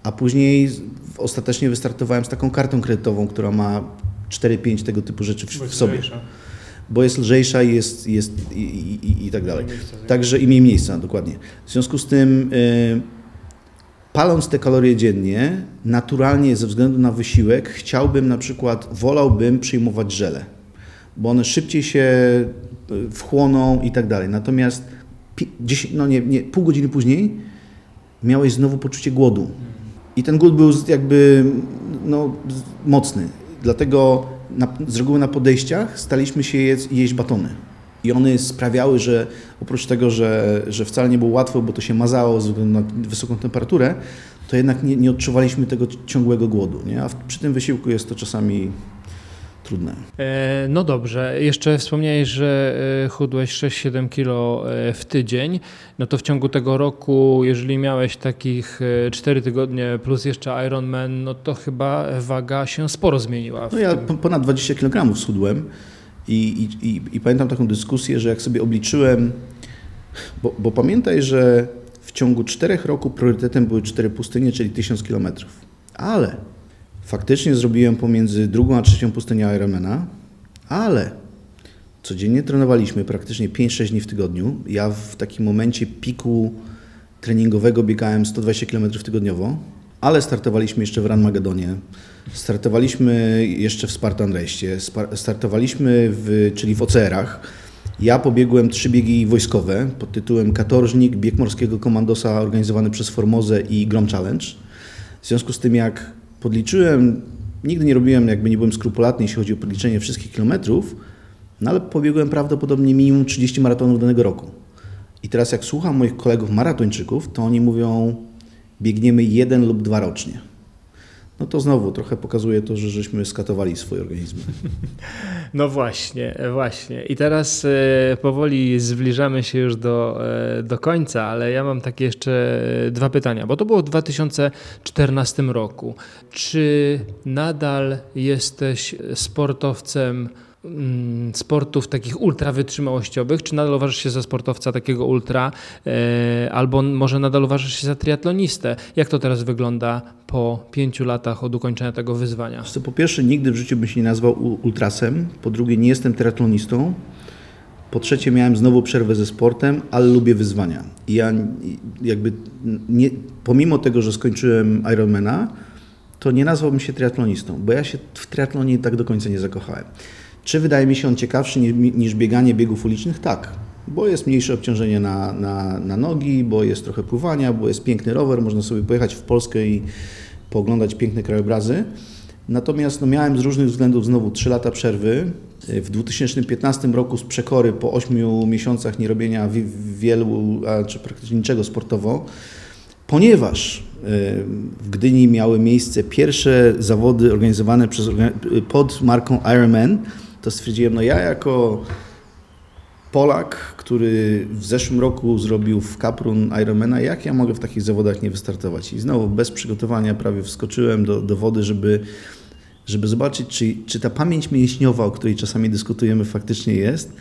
A później ostatecznie wystartowałem z taką kartą kredytową, która ma 4-5 tego typu rzeczy w, w sobie. Bo jest lżejsza i, jest, jest i, i, i, tak dalej. Także i mniej miejsca, dokładnie. W związku z tym, y, paląc te kalorie dziennie, naturalnie ze względu na wysiłek, chciałbym na przykład, wolałbym przyjmować żele, bo one szybciej się y, wchłoną i tak dalej. Natomiast pi- 10, no nie, nie, pół godziny później miałeś znowu poczucie głodu. I ten głód był jakby no, mocny. Dlatego na, z reguły na podejściach staliśmy się jedz, jeść batony. I one sprawiały, że oprócz tego, że, że wcale nie było łatwo, bo to się mazało ze względu na wysoką temperaturę, to jednak nie, nie odczuwaliśmy tego ciągłego głodu. Nie? A w, przy tym wysiłku jest to czasami trudne. E, No dobrze, jeszcze wspomniałeś, że e, chudłeś 6-7 kilo e, w tydzień. No to w ciągu tego roku, jeżeli miałeś takich 4 tygodnie plus jeszcze Ironman, no to chyba waga się sporo zmieniła. No ja tym. po- ponad 20 kg schudłem i, i, i, i pamiętam taką dyskusję, że jak sobie obliczyłem, bo, bo pamiętaj, że w ciągu 4 roku priorytetem były 4 pustynie, czyli 1000 km. Ale faktycznie zrobiłem pomiędzy drugą a trzecią pustynię Ironmana, ale codziennie trenowaliśmy praktycznie 5-6 dni w tygodniu. Ja w takim momencie piku treningowego biegałem 120 km tygodniowo, ale startowaliśmy jeszcze w Run Magadonie, startowaliśmy jeszcze w Spartan spa- startowaliśmy w, czyli w OCR-ach. Ja pobiegłem trzy biegi wojskowe pod tytułem Katorżnik, bieg morskiego komandosa organizowany przez Formozę i Grom Challenge. W związku z tym jak podliczyłem, nigdy nie robiłem, jakby nie byłem skrupulatny, jeśli chodzi o podliczenie wszystkich kilometrów, no ale pobiegłem prawdopodobnie minimum 30 maratonów danego roku. I teraz jak słucham moich kolegów maratończyków, to oni mówią, biegniemy jeden lub dwa rocznie. No to znowu trochę pokazuje to, że żeśmy skatowali swoje organizmy. No właśnie, właśnie. I teraz e, powoli zbliżamy się już do, e, do końca, ale ja mam takie jeszcze dwa pytania, bo to było w 2014 roku. Czy nadal jesteś sportowcem sportów takich ultra wytrzymałościowych, czy nadal uważasz się za sportowca takiego ultra, e, albo może nadal uważasz się za triatlonistę? Jak to teraz wygląda po pięciu latach od ukończenia tego wyzwania? Po pierwsze, nigdy w życiu bym się nie nazwał ultrasem. Po drugie, nie jestem triatlonistą. Po trzecie, miałem znowu przerwę ze sportem, ale lubię wyzwania. I ja jakby nie, pomimo tego, że skończyłem Ironmana, to nie nazwałbym się triatlonistą, bo ja się w triatlonie tak do końca nie zakochałem. Czy wydaje mi się on ciekawszy niż, niż bieganie biegów ulicznych? Tak, bo jest mniejsze obciążenie na, na, na nogi, bo jest trochę pływania, bo jest piękny rower, można sobie pojechać w Polskę i pooglądać piękne krajobrazy. Natomiast no, miałem z różnych względów znowu 3 lata przerwy. W 2015 roku z przekory po 8 miesiącach nierobienia wi- wielu, a, czy praktycznie niczego sportowo, ponieważ w Gdyni miały miejsce pierwsze zawody organizowane przez, pod marką Ironman, to stwierdziłem, no ja jako Polak, który w zeszłym roku zrobił w Kaprun Ironmana, jak ja mogę w takich zawodach nie wystartować? I znowu bez przygotowania prawie wskoczyłem do, do wody, żeby, żeby zobaczyć, czy, czy ta pamięć mięśniowa, o której czasami dyskutujemy, faktycznie jest.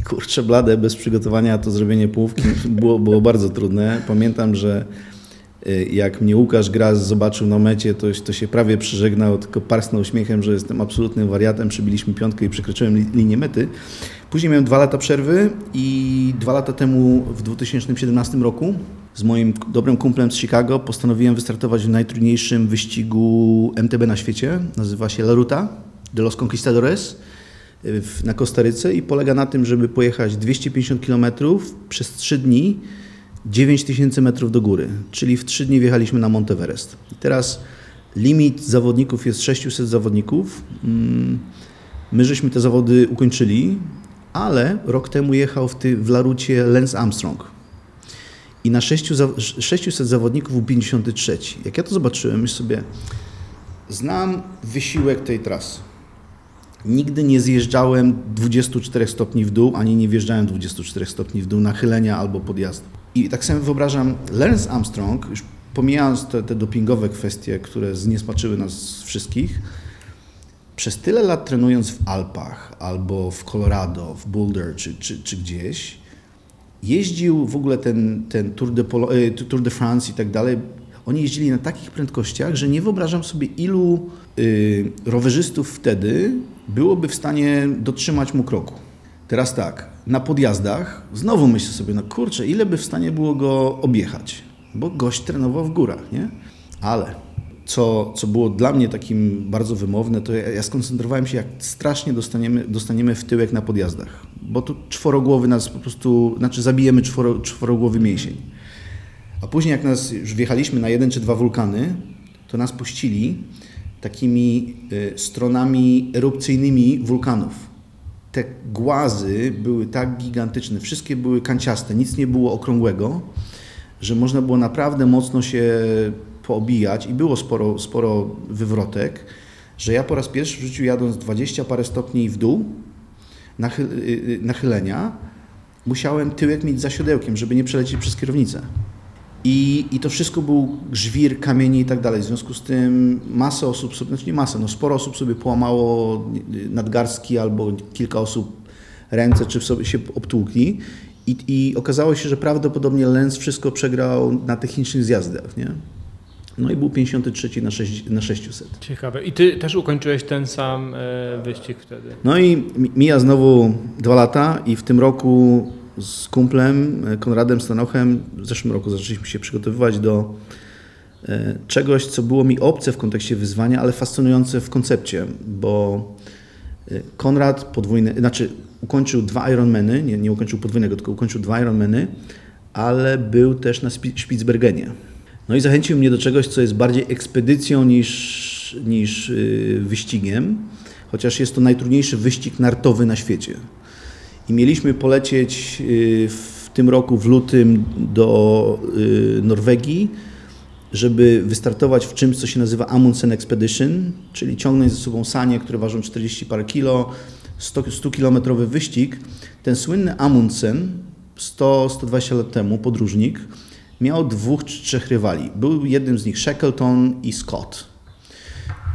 I kurczę blade, bez przygotowania to zrobienie połówki było, było bardzo trudne. Pamiętam, że jak mnie Łukasz Gras zobaczył na mecie, to, to się prawie przeżegnał, tylko parsnął uśmiechem, że jestem absolutnym wariatem. Przybiliśmy piątkę i przekroczyłem li, linię mety. Później miałem dwa lata przerwy i dwa lata temu, w 2017 roku, z moim dobrym kumplem z Chicago postanowiłem wystartować w najtrudniejszym wyścigu MTB na świecie. Nazywa się La Ruta de los Conquistadores w- na Kostaryce i polega na tym, żeby pojechać 250 km przez 3 dni 9000 metrów do góry, czyli w 3 dni wjechaliśmy na Monteverest. Teraz limit zawodników jest 600 zawodników. Mm, My żeśmy te zawody ukończyli, ale rok temu jechał w, ty, w Larucie Lance Armstrong. I na 6, 600 zawodników był 53. Jak ja to zobaczyłem, myślę sobie, znam wysiłek tej trasy. Nigdy nie zjeżdżałem 24 stopni w dół, ani nie wjeżdżałem 24 stopni w dół nachylenia albo podjazdu. I tak sobie wyobrażam, Lance Armstrong, już pomijając te, te dopingowe kwestie, które zniesmaczyły nas wszystkich, przez tyle lat trenując w Alpach albo w Colorado, w Boulder czy, czy, czy gdzieś, jeździł w ogóle ten, ten Tour, de Polo, e, Tour de France i tak dalej. Oni jeździli na takich prędkościach, że nie wyobrażam sobie, ilu y, rowerzystów wtedy byłoby w stanie dotrzymać mu kroku. Teraz tak, na podjazdach znowu myślę sobie, no kurczę, ile by w stanie było go objechać, bo gość trenował w górach, nie? Ale co, co było dla mnie takim bardzo wymowne, to ja, ja skoncentrowałem się, jak strasznie dostaniemy, dostaniemy w tyłek na podjazdach, bo tu czworogłowy nas po prostu, znaczy zabijemy czworo, czworogłowy mięsień. A później jak nas już wjechaliśmy na jeden czy dwa wulkany, to nas puścili takimi y, stronami erupcyjnymi wulkanów. Te głazy były tak gigantyczne, wszystkie były kanciaste, nic nie było okrągłego, że można było naprawdę mocno się poobijać i było sporo, sporo wywrotek, że ja po raz pierwszy w życiu jadąc 20 parę stopni w dół y, y, nachylenia, musiałem tyłek mieć za siodełkiem, żeby nie przelecieć przez kierownicę. I, I to wszystko był żwir, kamieni i tak dalej. W związku z tym masę osób, znaczy nie masę, no sporo osób sobie połamało nadgarstki albo kilka osób ręce, czy w sobie się obtłukli. I, I okazało się, że prawdopodobnie Lenz wszystko przegrał na technicznych zjazdach, nie? No i był 53 na, 6, na 600. Ciekawe. I ty też ukończyłeś ten sam e, wyścig wtedy. No i mi- mija znowu dwa lata i w tym roku z kumplem e, Konradem Stanochem, w zeszłym roku zaczęliśmy się przygotowywać do e, czegoś, co było mi obce w kontekście wyzwania, ale fascynujące w koncepcie, bo e, Konrad podwójny, znaczy ukończył dwa Ironmany, nie, nie ukończył podwójnego, tylko ukończył dwa Ironmany, ale był też na Spi- Spitsbergenie. No i zachęcił mnie do czegoś, co jest bardziej ekspedycją niż, niż yy, wyścigiem, chociaż jest to najtrudniejszy wyścig nartowy na świecie. I mieliśmy polecieć yy, w tym roku, w lutym, do yy, Norwegii, żeby wystartować w czymś, co się nazywa Amundsen Expedition, czyli ciągnąć ze sobą sanie, które ważą 40 parę kilo, 100, 100-kilometrowy wyścig. Ten słynny Amundsen 100-120 lat temu, podróżnik, miał dwóch czy trzech rywali. Był jednym z nich Shackleton i Scott.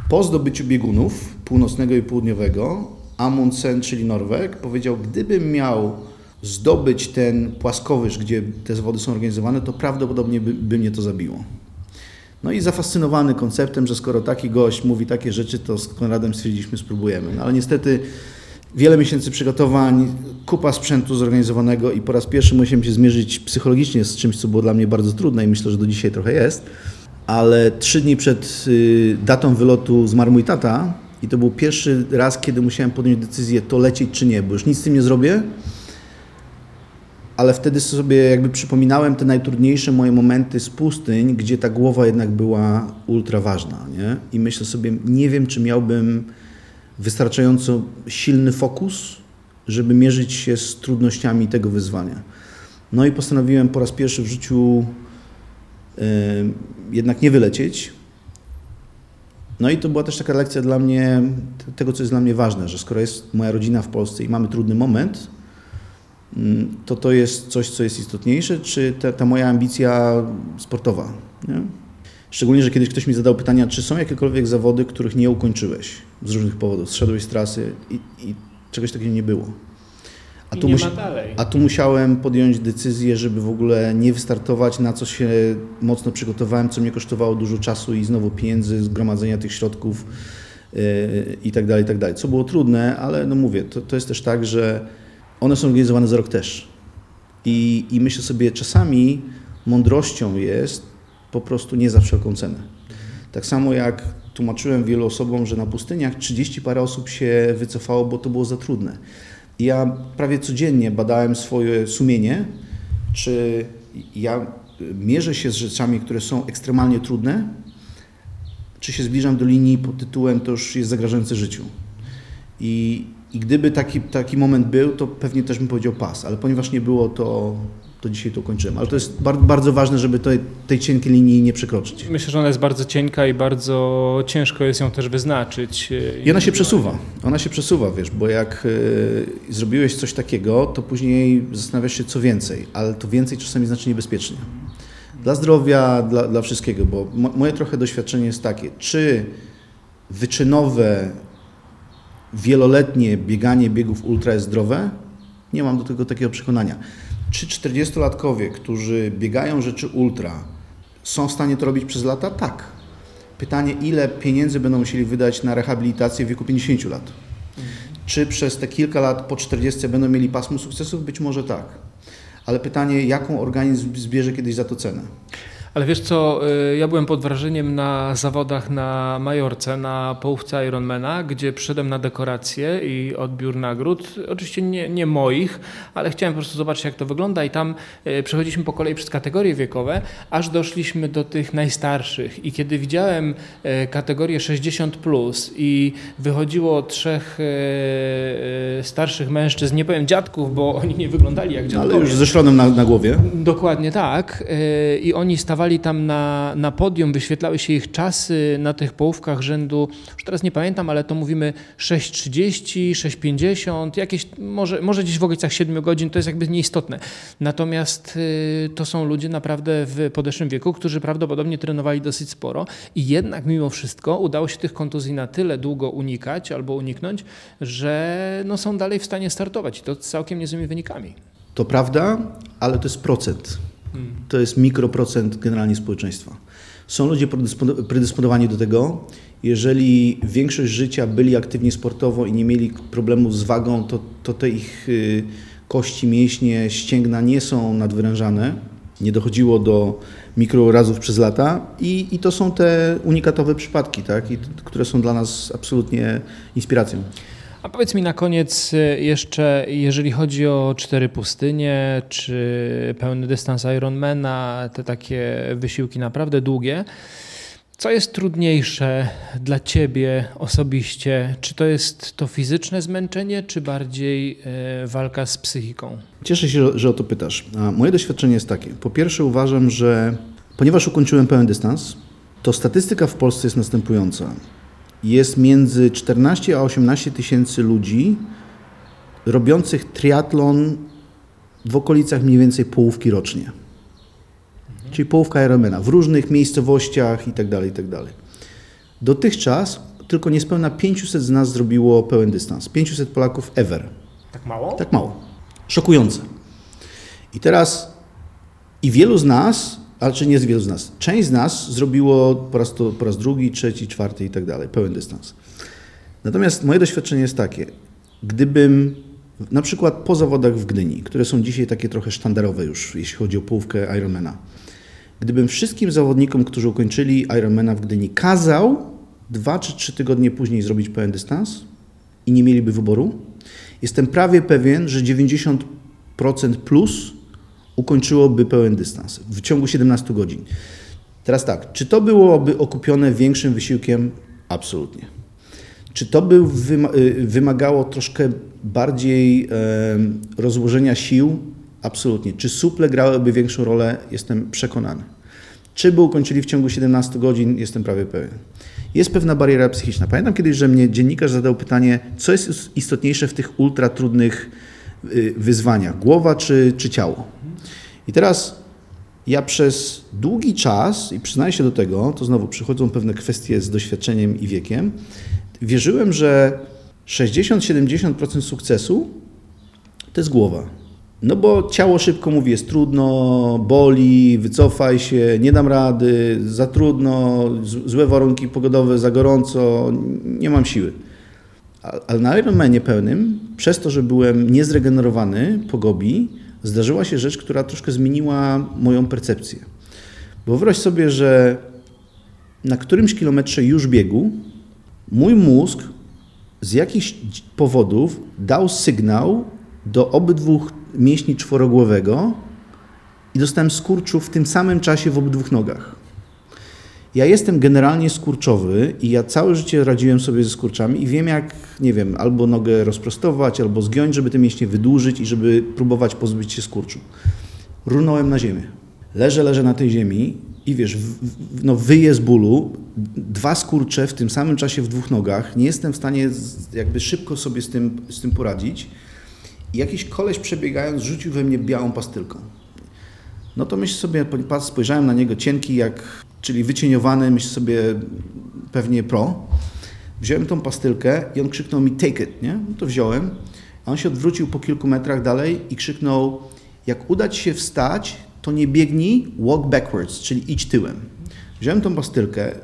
Po zdobyciu biegunów północnego i południowego, Amundsen, czyli Norweg, powiedział, gdybym miał zdobyć ten płaskowyż, gdzie te zawody są organizowane, to prawdopodobnie by, by mnie to zabiło. No i zafascynowany konceptem, że skoro taki gość mówi takie rzeczy, to z Konradem stwierdziliśmy, spróbujemy. No ale niestety wiele miesięcy przygotowań, kupa sprzętu zorganizowanego i po raz pierwszy musiałem się zmierzyć psychologicznie z czymś, co było dla mnie bardzo trudne i myślę, że do dzisiaj trochę jest. Ale trzy dni przed y, datą wylotu zmarł mój tata i to był pierwszy raz, kiedy musiałem podjąć decyzję, to lecieć czy nie, bo już nic z tym nie zrobię. Ale wtedy sobie jakby przypominałem te najtrudniejsze moje momenty z pustyń, gdzie ta głowa jednak była ultra ważna. Nie? I myślę sobie, nie wiem, czy miałbym wystarczająco silny fokus, żeby mierzyć się z trudnościami tego wyzwania. No i postanowiłem po raz pierwszy w życiu y, jednak nie wylecieć. No i to była też taka lekcja dla mnie, tego, co jest dla mnie ważne, że skoro jest moja rodzina w Polsce i mamy trudny moment, mm, to to jest coś, co jest istotniejsze, czy ta, ta moja ambicja sportowa. Nie? Szczególnie, że kiedyś ktoś mi zadał pytania, czy są jakiekolwiek zawody, których nie ukończyłeś z różnych powodów, zszedłeś z trasy i, i czegoś takiego nie było. A tu, a tu musiałem podjąć decyzję, żeby w ogóle nie wystartować, na co się mocno przygotowałem, co mnie kosztowało dużo czasu i znowu pieniędzy, zgromadzenia tych środków yy, i tak dalej, i tak dalej. Co było trudne, ale no mówię, to, to jest też tak, że one są organizowane za rok też. I, I myślę sobie, czasami mądrością jest po prostu nie za wszelką cenę. Tak samo jak tłumaczyłem wielu osobom, że na pustyniach 30 parę osób się wycofało, bo to było za trudne. Ja prawie codziennie badałem swoje sumienie, czy ja mierzę się z rzeczami, które są ekstremalnie trudne, czy się zbliżam do linii pod tytułem to już jest zagrażające życiu. I, i gdyby taki, taki moment był, to pewnie też bym powiedział pas, ale ponieważ nie było, to, to dzisiaj to kończyłem. Ale to jest bar- bardzo ważne, żeby tej, tej cienkiej linii nie przekroczyć. Myślę, że ona jest bardzo cienka i bardzo ciężko jest ją też wyznaczyć. I ona się przesuwa. Ona się przesuwa, wiesz, bo jak y, zrobiłeś coś takiego, to później zastanawiasz się, co więcej, ale to więcej czasami znaczy niebezpiecznie. Dla zdrowia, dla, dla wszystkiego, bo mo, moje trochę doświadczenie jest takie, czy wyczynowe, wieloletnie bieganie biegów ultra jest zdrowe? Nie mam do tego takiego przekonania. Czy 40-latkowie, którzy biegają rzeczy ultra, są w stanie to robić przez lata? Tak. Pytanie, ile pieniędzy będą musieli wydać na rehabilitację w wieku 50 lat? Czy przez te kilka lat po 40 będą mieli pasmo sukcesów? Być może tak. Ale pytanie, jaką organizm zbierze kiedyś za to cenę? Ale wiesz co, y, ja byłem pod wrażeniem na zawodach na Majorce, na połówce Ironmana, gdzie przyszedłem na dekorację i odbiór nagród. Oczywiście nie, nie moich, ale chciałem po prostu zobaczyć, jak to wygląda i tam y, przechodziliśmy po kolei przez kategorie wiekowe, aż doszliśmy do tych najstarszych. I kiedy widziałem y, kategorię 60 plus i wychodziło trzech starszych mężczyzn, nie powiem dziadków, bo oni nie wyglądali jak dziadkowie. ale już ze szronem na, na głowie. Dokładnie tak. I oni stawali tam na, na podium, wyświetlały się ich czasy na tych połówkach rzędu, już teraz nie pamiętam, ale to mówimy 6.30, 6.50, jakieś, może, może gdzieś w okolicach 7 godzin, to jest jakby nieistotne. Natomiast yy, to są ludzie naprawdę w podeszłym wieku, którzy prawdopodobnie trenowali dosyć sporo i jednak mimo wszystko udało się tych kontuzji na tyle długo unikać albo uniknąć, że no, są dalej w stanie startować i to z całkiem niezłymi wynikami. To prawda, ale to jest procent. To jest mikroprocent generalnie społeczeństwa. Są ludzie predyspono- predysponowani do tego. Jeżeli większość życia byli aktywni sportowo i nie mieli problemów z wagą, to, to te ich y, kości, mięśnie, ścięgna nie są nadwyrężane. Nie dochodziło do mikrourazów przez lata i, i to są te unikatowe przypadki, tak? I, które są dla nas absolutnie inspiracją. A powiedz mi na koniec y, jeszcze, jeżeli chodzi o cztery pustynie, czy pełny dystans Ironmana, te takie wysiłki naprawdę długie, co jest trudniejsze dla Ciebie osobiście? Czy to jest to fizyczne zmęczenie, czy bardziej y, walka z psychiką? Cieszę się, że- o to pytasz. Moje doświadczenie jest takie. Po pierwsze uważam, że ponieważ ukończyłem pełen dystans, to statystyka w Polsce jest następująca. Jest między 14 a 18 tysięcy ludzi robiących triatlon w okolicach mniej więcej połówki rocznie. Czyli połówka Ironmana w różnych miejscowościach i tak dalej, i tak. Dotychczas tylko niespełna 500 z nas zrobiło pełen dystans. 500 Polaków ever. Tak mało? Tak mało. Szokujące. I teraz i wielu z nas, ale czy nie z wielu z nas, część z nas zrobiło po raz, to, po raz drugi, trzeci, czwarty i tak dalej, pełen dystans. Natomiast moje doświadczenie jest takie, gdybym na przykład po zawodach w Gdyni, które są dzisiaj takie trochę sztandarowe już, jeśli chodzi o połówkę Ironmana, gdybym wszystkim zawodnikom, którzy ukończyli Ironmana w Gdyni, kazał dwa czy trzy tygodnie później zrobić pełen dystans i nie mieliby wyboru, jestem prawie pewien, że 90% plus ukończyłoby pełen dystans w ciągu 17 godzin. Teraz tak, czy to byłoby okupione większym wysiłkiem? Absolutnie. Czy to by y, wymagało troszkę bardziej rozłożenia sił? Absolutnie. Czy suple grałyby większą rolę? Jestem przekonany. Czy by ukończyli w ciągu 17 godzin? Jestem prawie pewien. Jest pewna bariera psychiczna. Pamiętam kiedyś, że mnie dziennikarz zadał pytanie, co jest istotniejsze w tych ultra trudnych y, wyzwaniach, głowa czy, czy ciało? I teraz ja przez długi czas, i przyznaję się do tego, to znowu przychodzą pewne kwestie z doświadczeniem i wiekiem, wierzyłem, że 60-70% sukcesu to jest głowa. No bo ciało szybko mówi, jest trudno, boli, wycofaj się, nie dam rady, za trudno, złe warunki pogodowe, za gorąco, nie mam siły. Ale na Ironmanie pełnym, przez to, że byłem niezregenerowany po gobi, zdarzyła się rzecz, która troszkę zmieniła moją percepcję. Bo wyobraź sobie, że na którymś kilometrze już biegu mój mózg z jakichś powodów dał sygnał do obydwu mięśni czworogłowego i dostałem skurczu w tym samym czasie w obydwu nogach. Ja jestem generalnie skurczowy i ja całe życie radziłem sobie ze skurczami i wiem jak, nie wiem, albo nogę rozprostować, albo zgiąć, żeby te mięśnie wydłużyć i żeby próbować pozbyć się skurczu. Runąłem na ziemię. Leżę, leżę na tej ziemi i wiesz, w, w, no wyję z bólu, dwa skurcze w tym samym czasie w dwóch nogach, nie jestem w stanie z, jakby szybko sobie z tym, z tym poradzić i jakiś koleś przebiegając rzucił we mnie białą pastylką. No to myślę sobie, spojrzałem na niego cienki jak, czyli wycieniowany, myślę sobie pewnie pro. Wziąłem tą pastylkę i on krzyknął mi take it, nie? No to wziąłem, a on się odwrócił po kilku metrach dalej i krzyknął jak uda ci się wstać, to nie biegnij, walk backwards, czyli idź tyłem. Wziąłem tą pastylkę,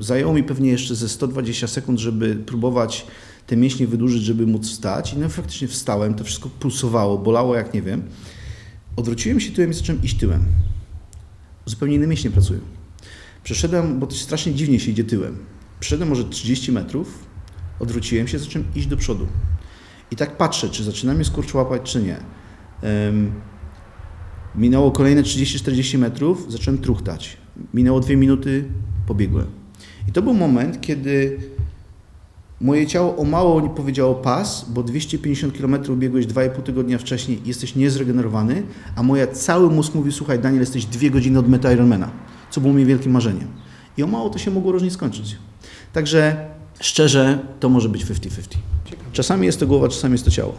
zajęło mi pewnie jeszcze ze 120 sekund, żeby próbować te mięśnie wydłużyć, żeby móc wstać i no faktycznie wstałem, to wszystko pulsowało, bolało jak nie wiem. Odwróciłem się tyłem i zacząłem iść tyłem. Zupełnie inne mięśnie pracują. Przeszedłem, bo to strasznie dziwnie się idzie tyłem. Przeszedłem może 30 metrów, odwróciłem się, zacząłem iść do przodu. I tak patrzę, czy zaczyna mnie skurcz łapać, czy nie. Em, minęło kolejne 30-40 metrów, zacząłem truchtać. Minęło dwie minuty, pobiegłem. I to był moment, kiedy moje ciało o mało nie powiedziało pas, bo 250 km biegłeś 2,5 tygodnia wcześniej jesteś niezregenerowany, a moja cały mózg mówił, słuchaj Daniel, jesteś dwie godziny od meta Ironmana, co było mi wielkim marzeniem. I o mało to się mogło różnie skończyć. Także szczerze, to może być 50-50. Czasami jest to głowa, czasami jest to ciało.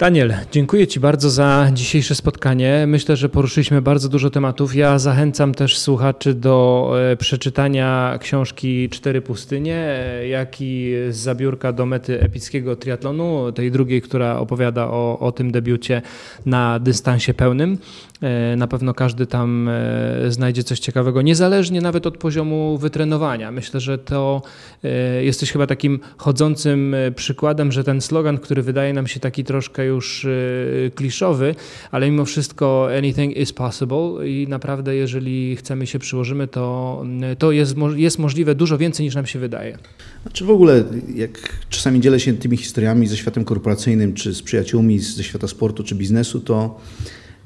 Daniel, dziękuję Ci bardzo za dzisiejsze spotkanie. Myślę, że poruszyliśmy bardzo dużo tematów. Ja zachęcam też słuchaczy do e, przeczytania książki Cztery Pustynie, jak i z zabiórka do mety epickiego triatlonu, tej drugiej, która opowiada o, o tym debiucie na dystansie pełnym. E, Na pewno każdy tam e, znajdzie coś ciekawego, niezależnie nawet od poziomu wytrenowania. Myślę, że to e, jesteś chyba takim chodzącym przykładem, że ten slogan, który wydaje nam się taki troszkę już kliszowy, ale mimo wszystko anything is possible i naprawdę jeżeli chcemy się przyłożymy, to, to jest, jest możliwe dużo więcej niż nam się wydaje. Znaczy w ogóle, jak czasami dzielę się tymi historiami ze światem korporacyjnym, czy z przyjaciółmi ze świata sportu, czy biznesu, to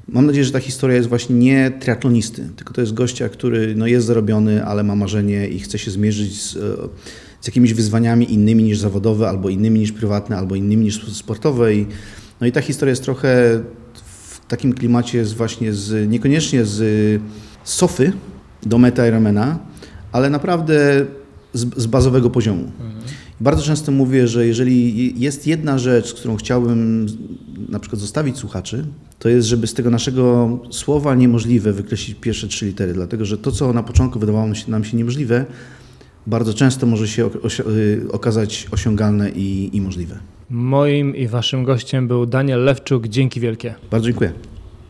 mam nadzieję, że ta historia jest właśnie nie triatlonisty, tylko to jest gościa, który no, jest zarobiony, ale ma marzenie i chce się zmierzyć z, e, z jakimiś wyzwaniami innymi niż zawodowe, albo innymi niż prywatne, albo innymi niż sportowe. I, no i ta historia jest trochę w takim klimacie z właśnie z, niekoniecznie z sofy do meta Ironmana, ale naprawdę z, z bazowego poziomu. Bardzo często mówię, że jeżeli jest jedna rzecz, którą chciałbym na przykład zostawić słuchaczy, to jest, żeby z tego naszego słowa niemożliwe wykreślić pierwsze trzy litery, dlatego że to, co na początku wydawało nam się, niemożliwe, bardzo często może się y, okazać osiągalne i, i możliwe. Moim i waszym gościem był Daniel Lewczuk. Dzięki wielkie. Bardzo dziękuję.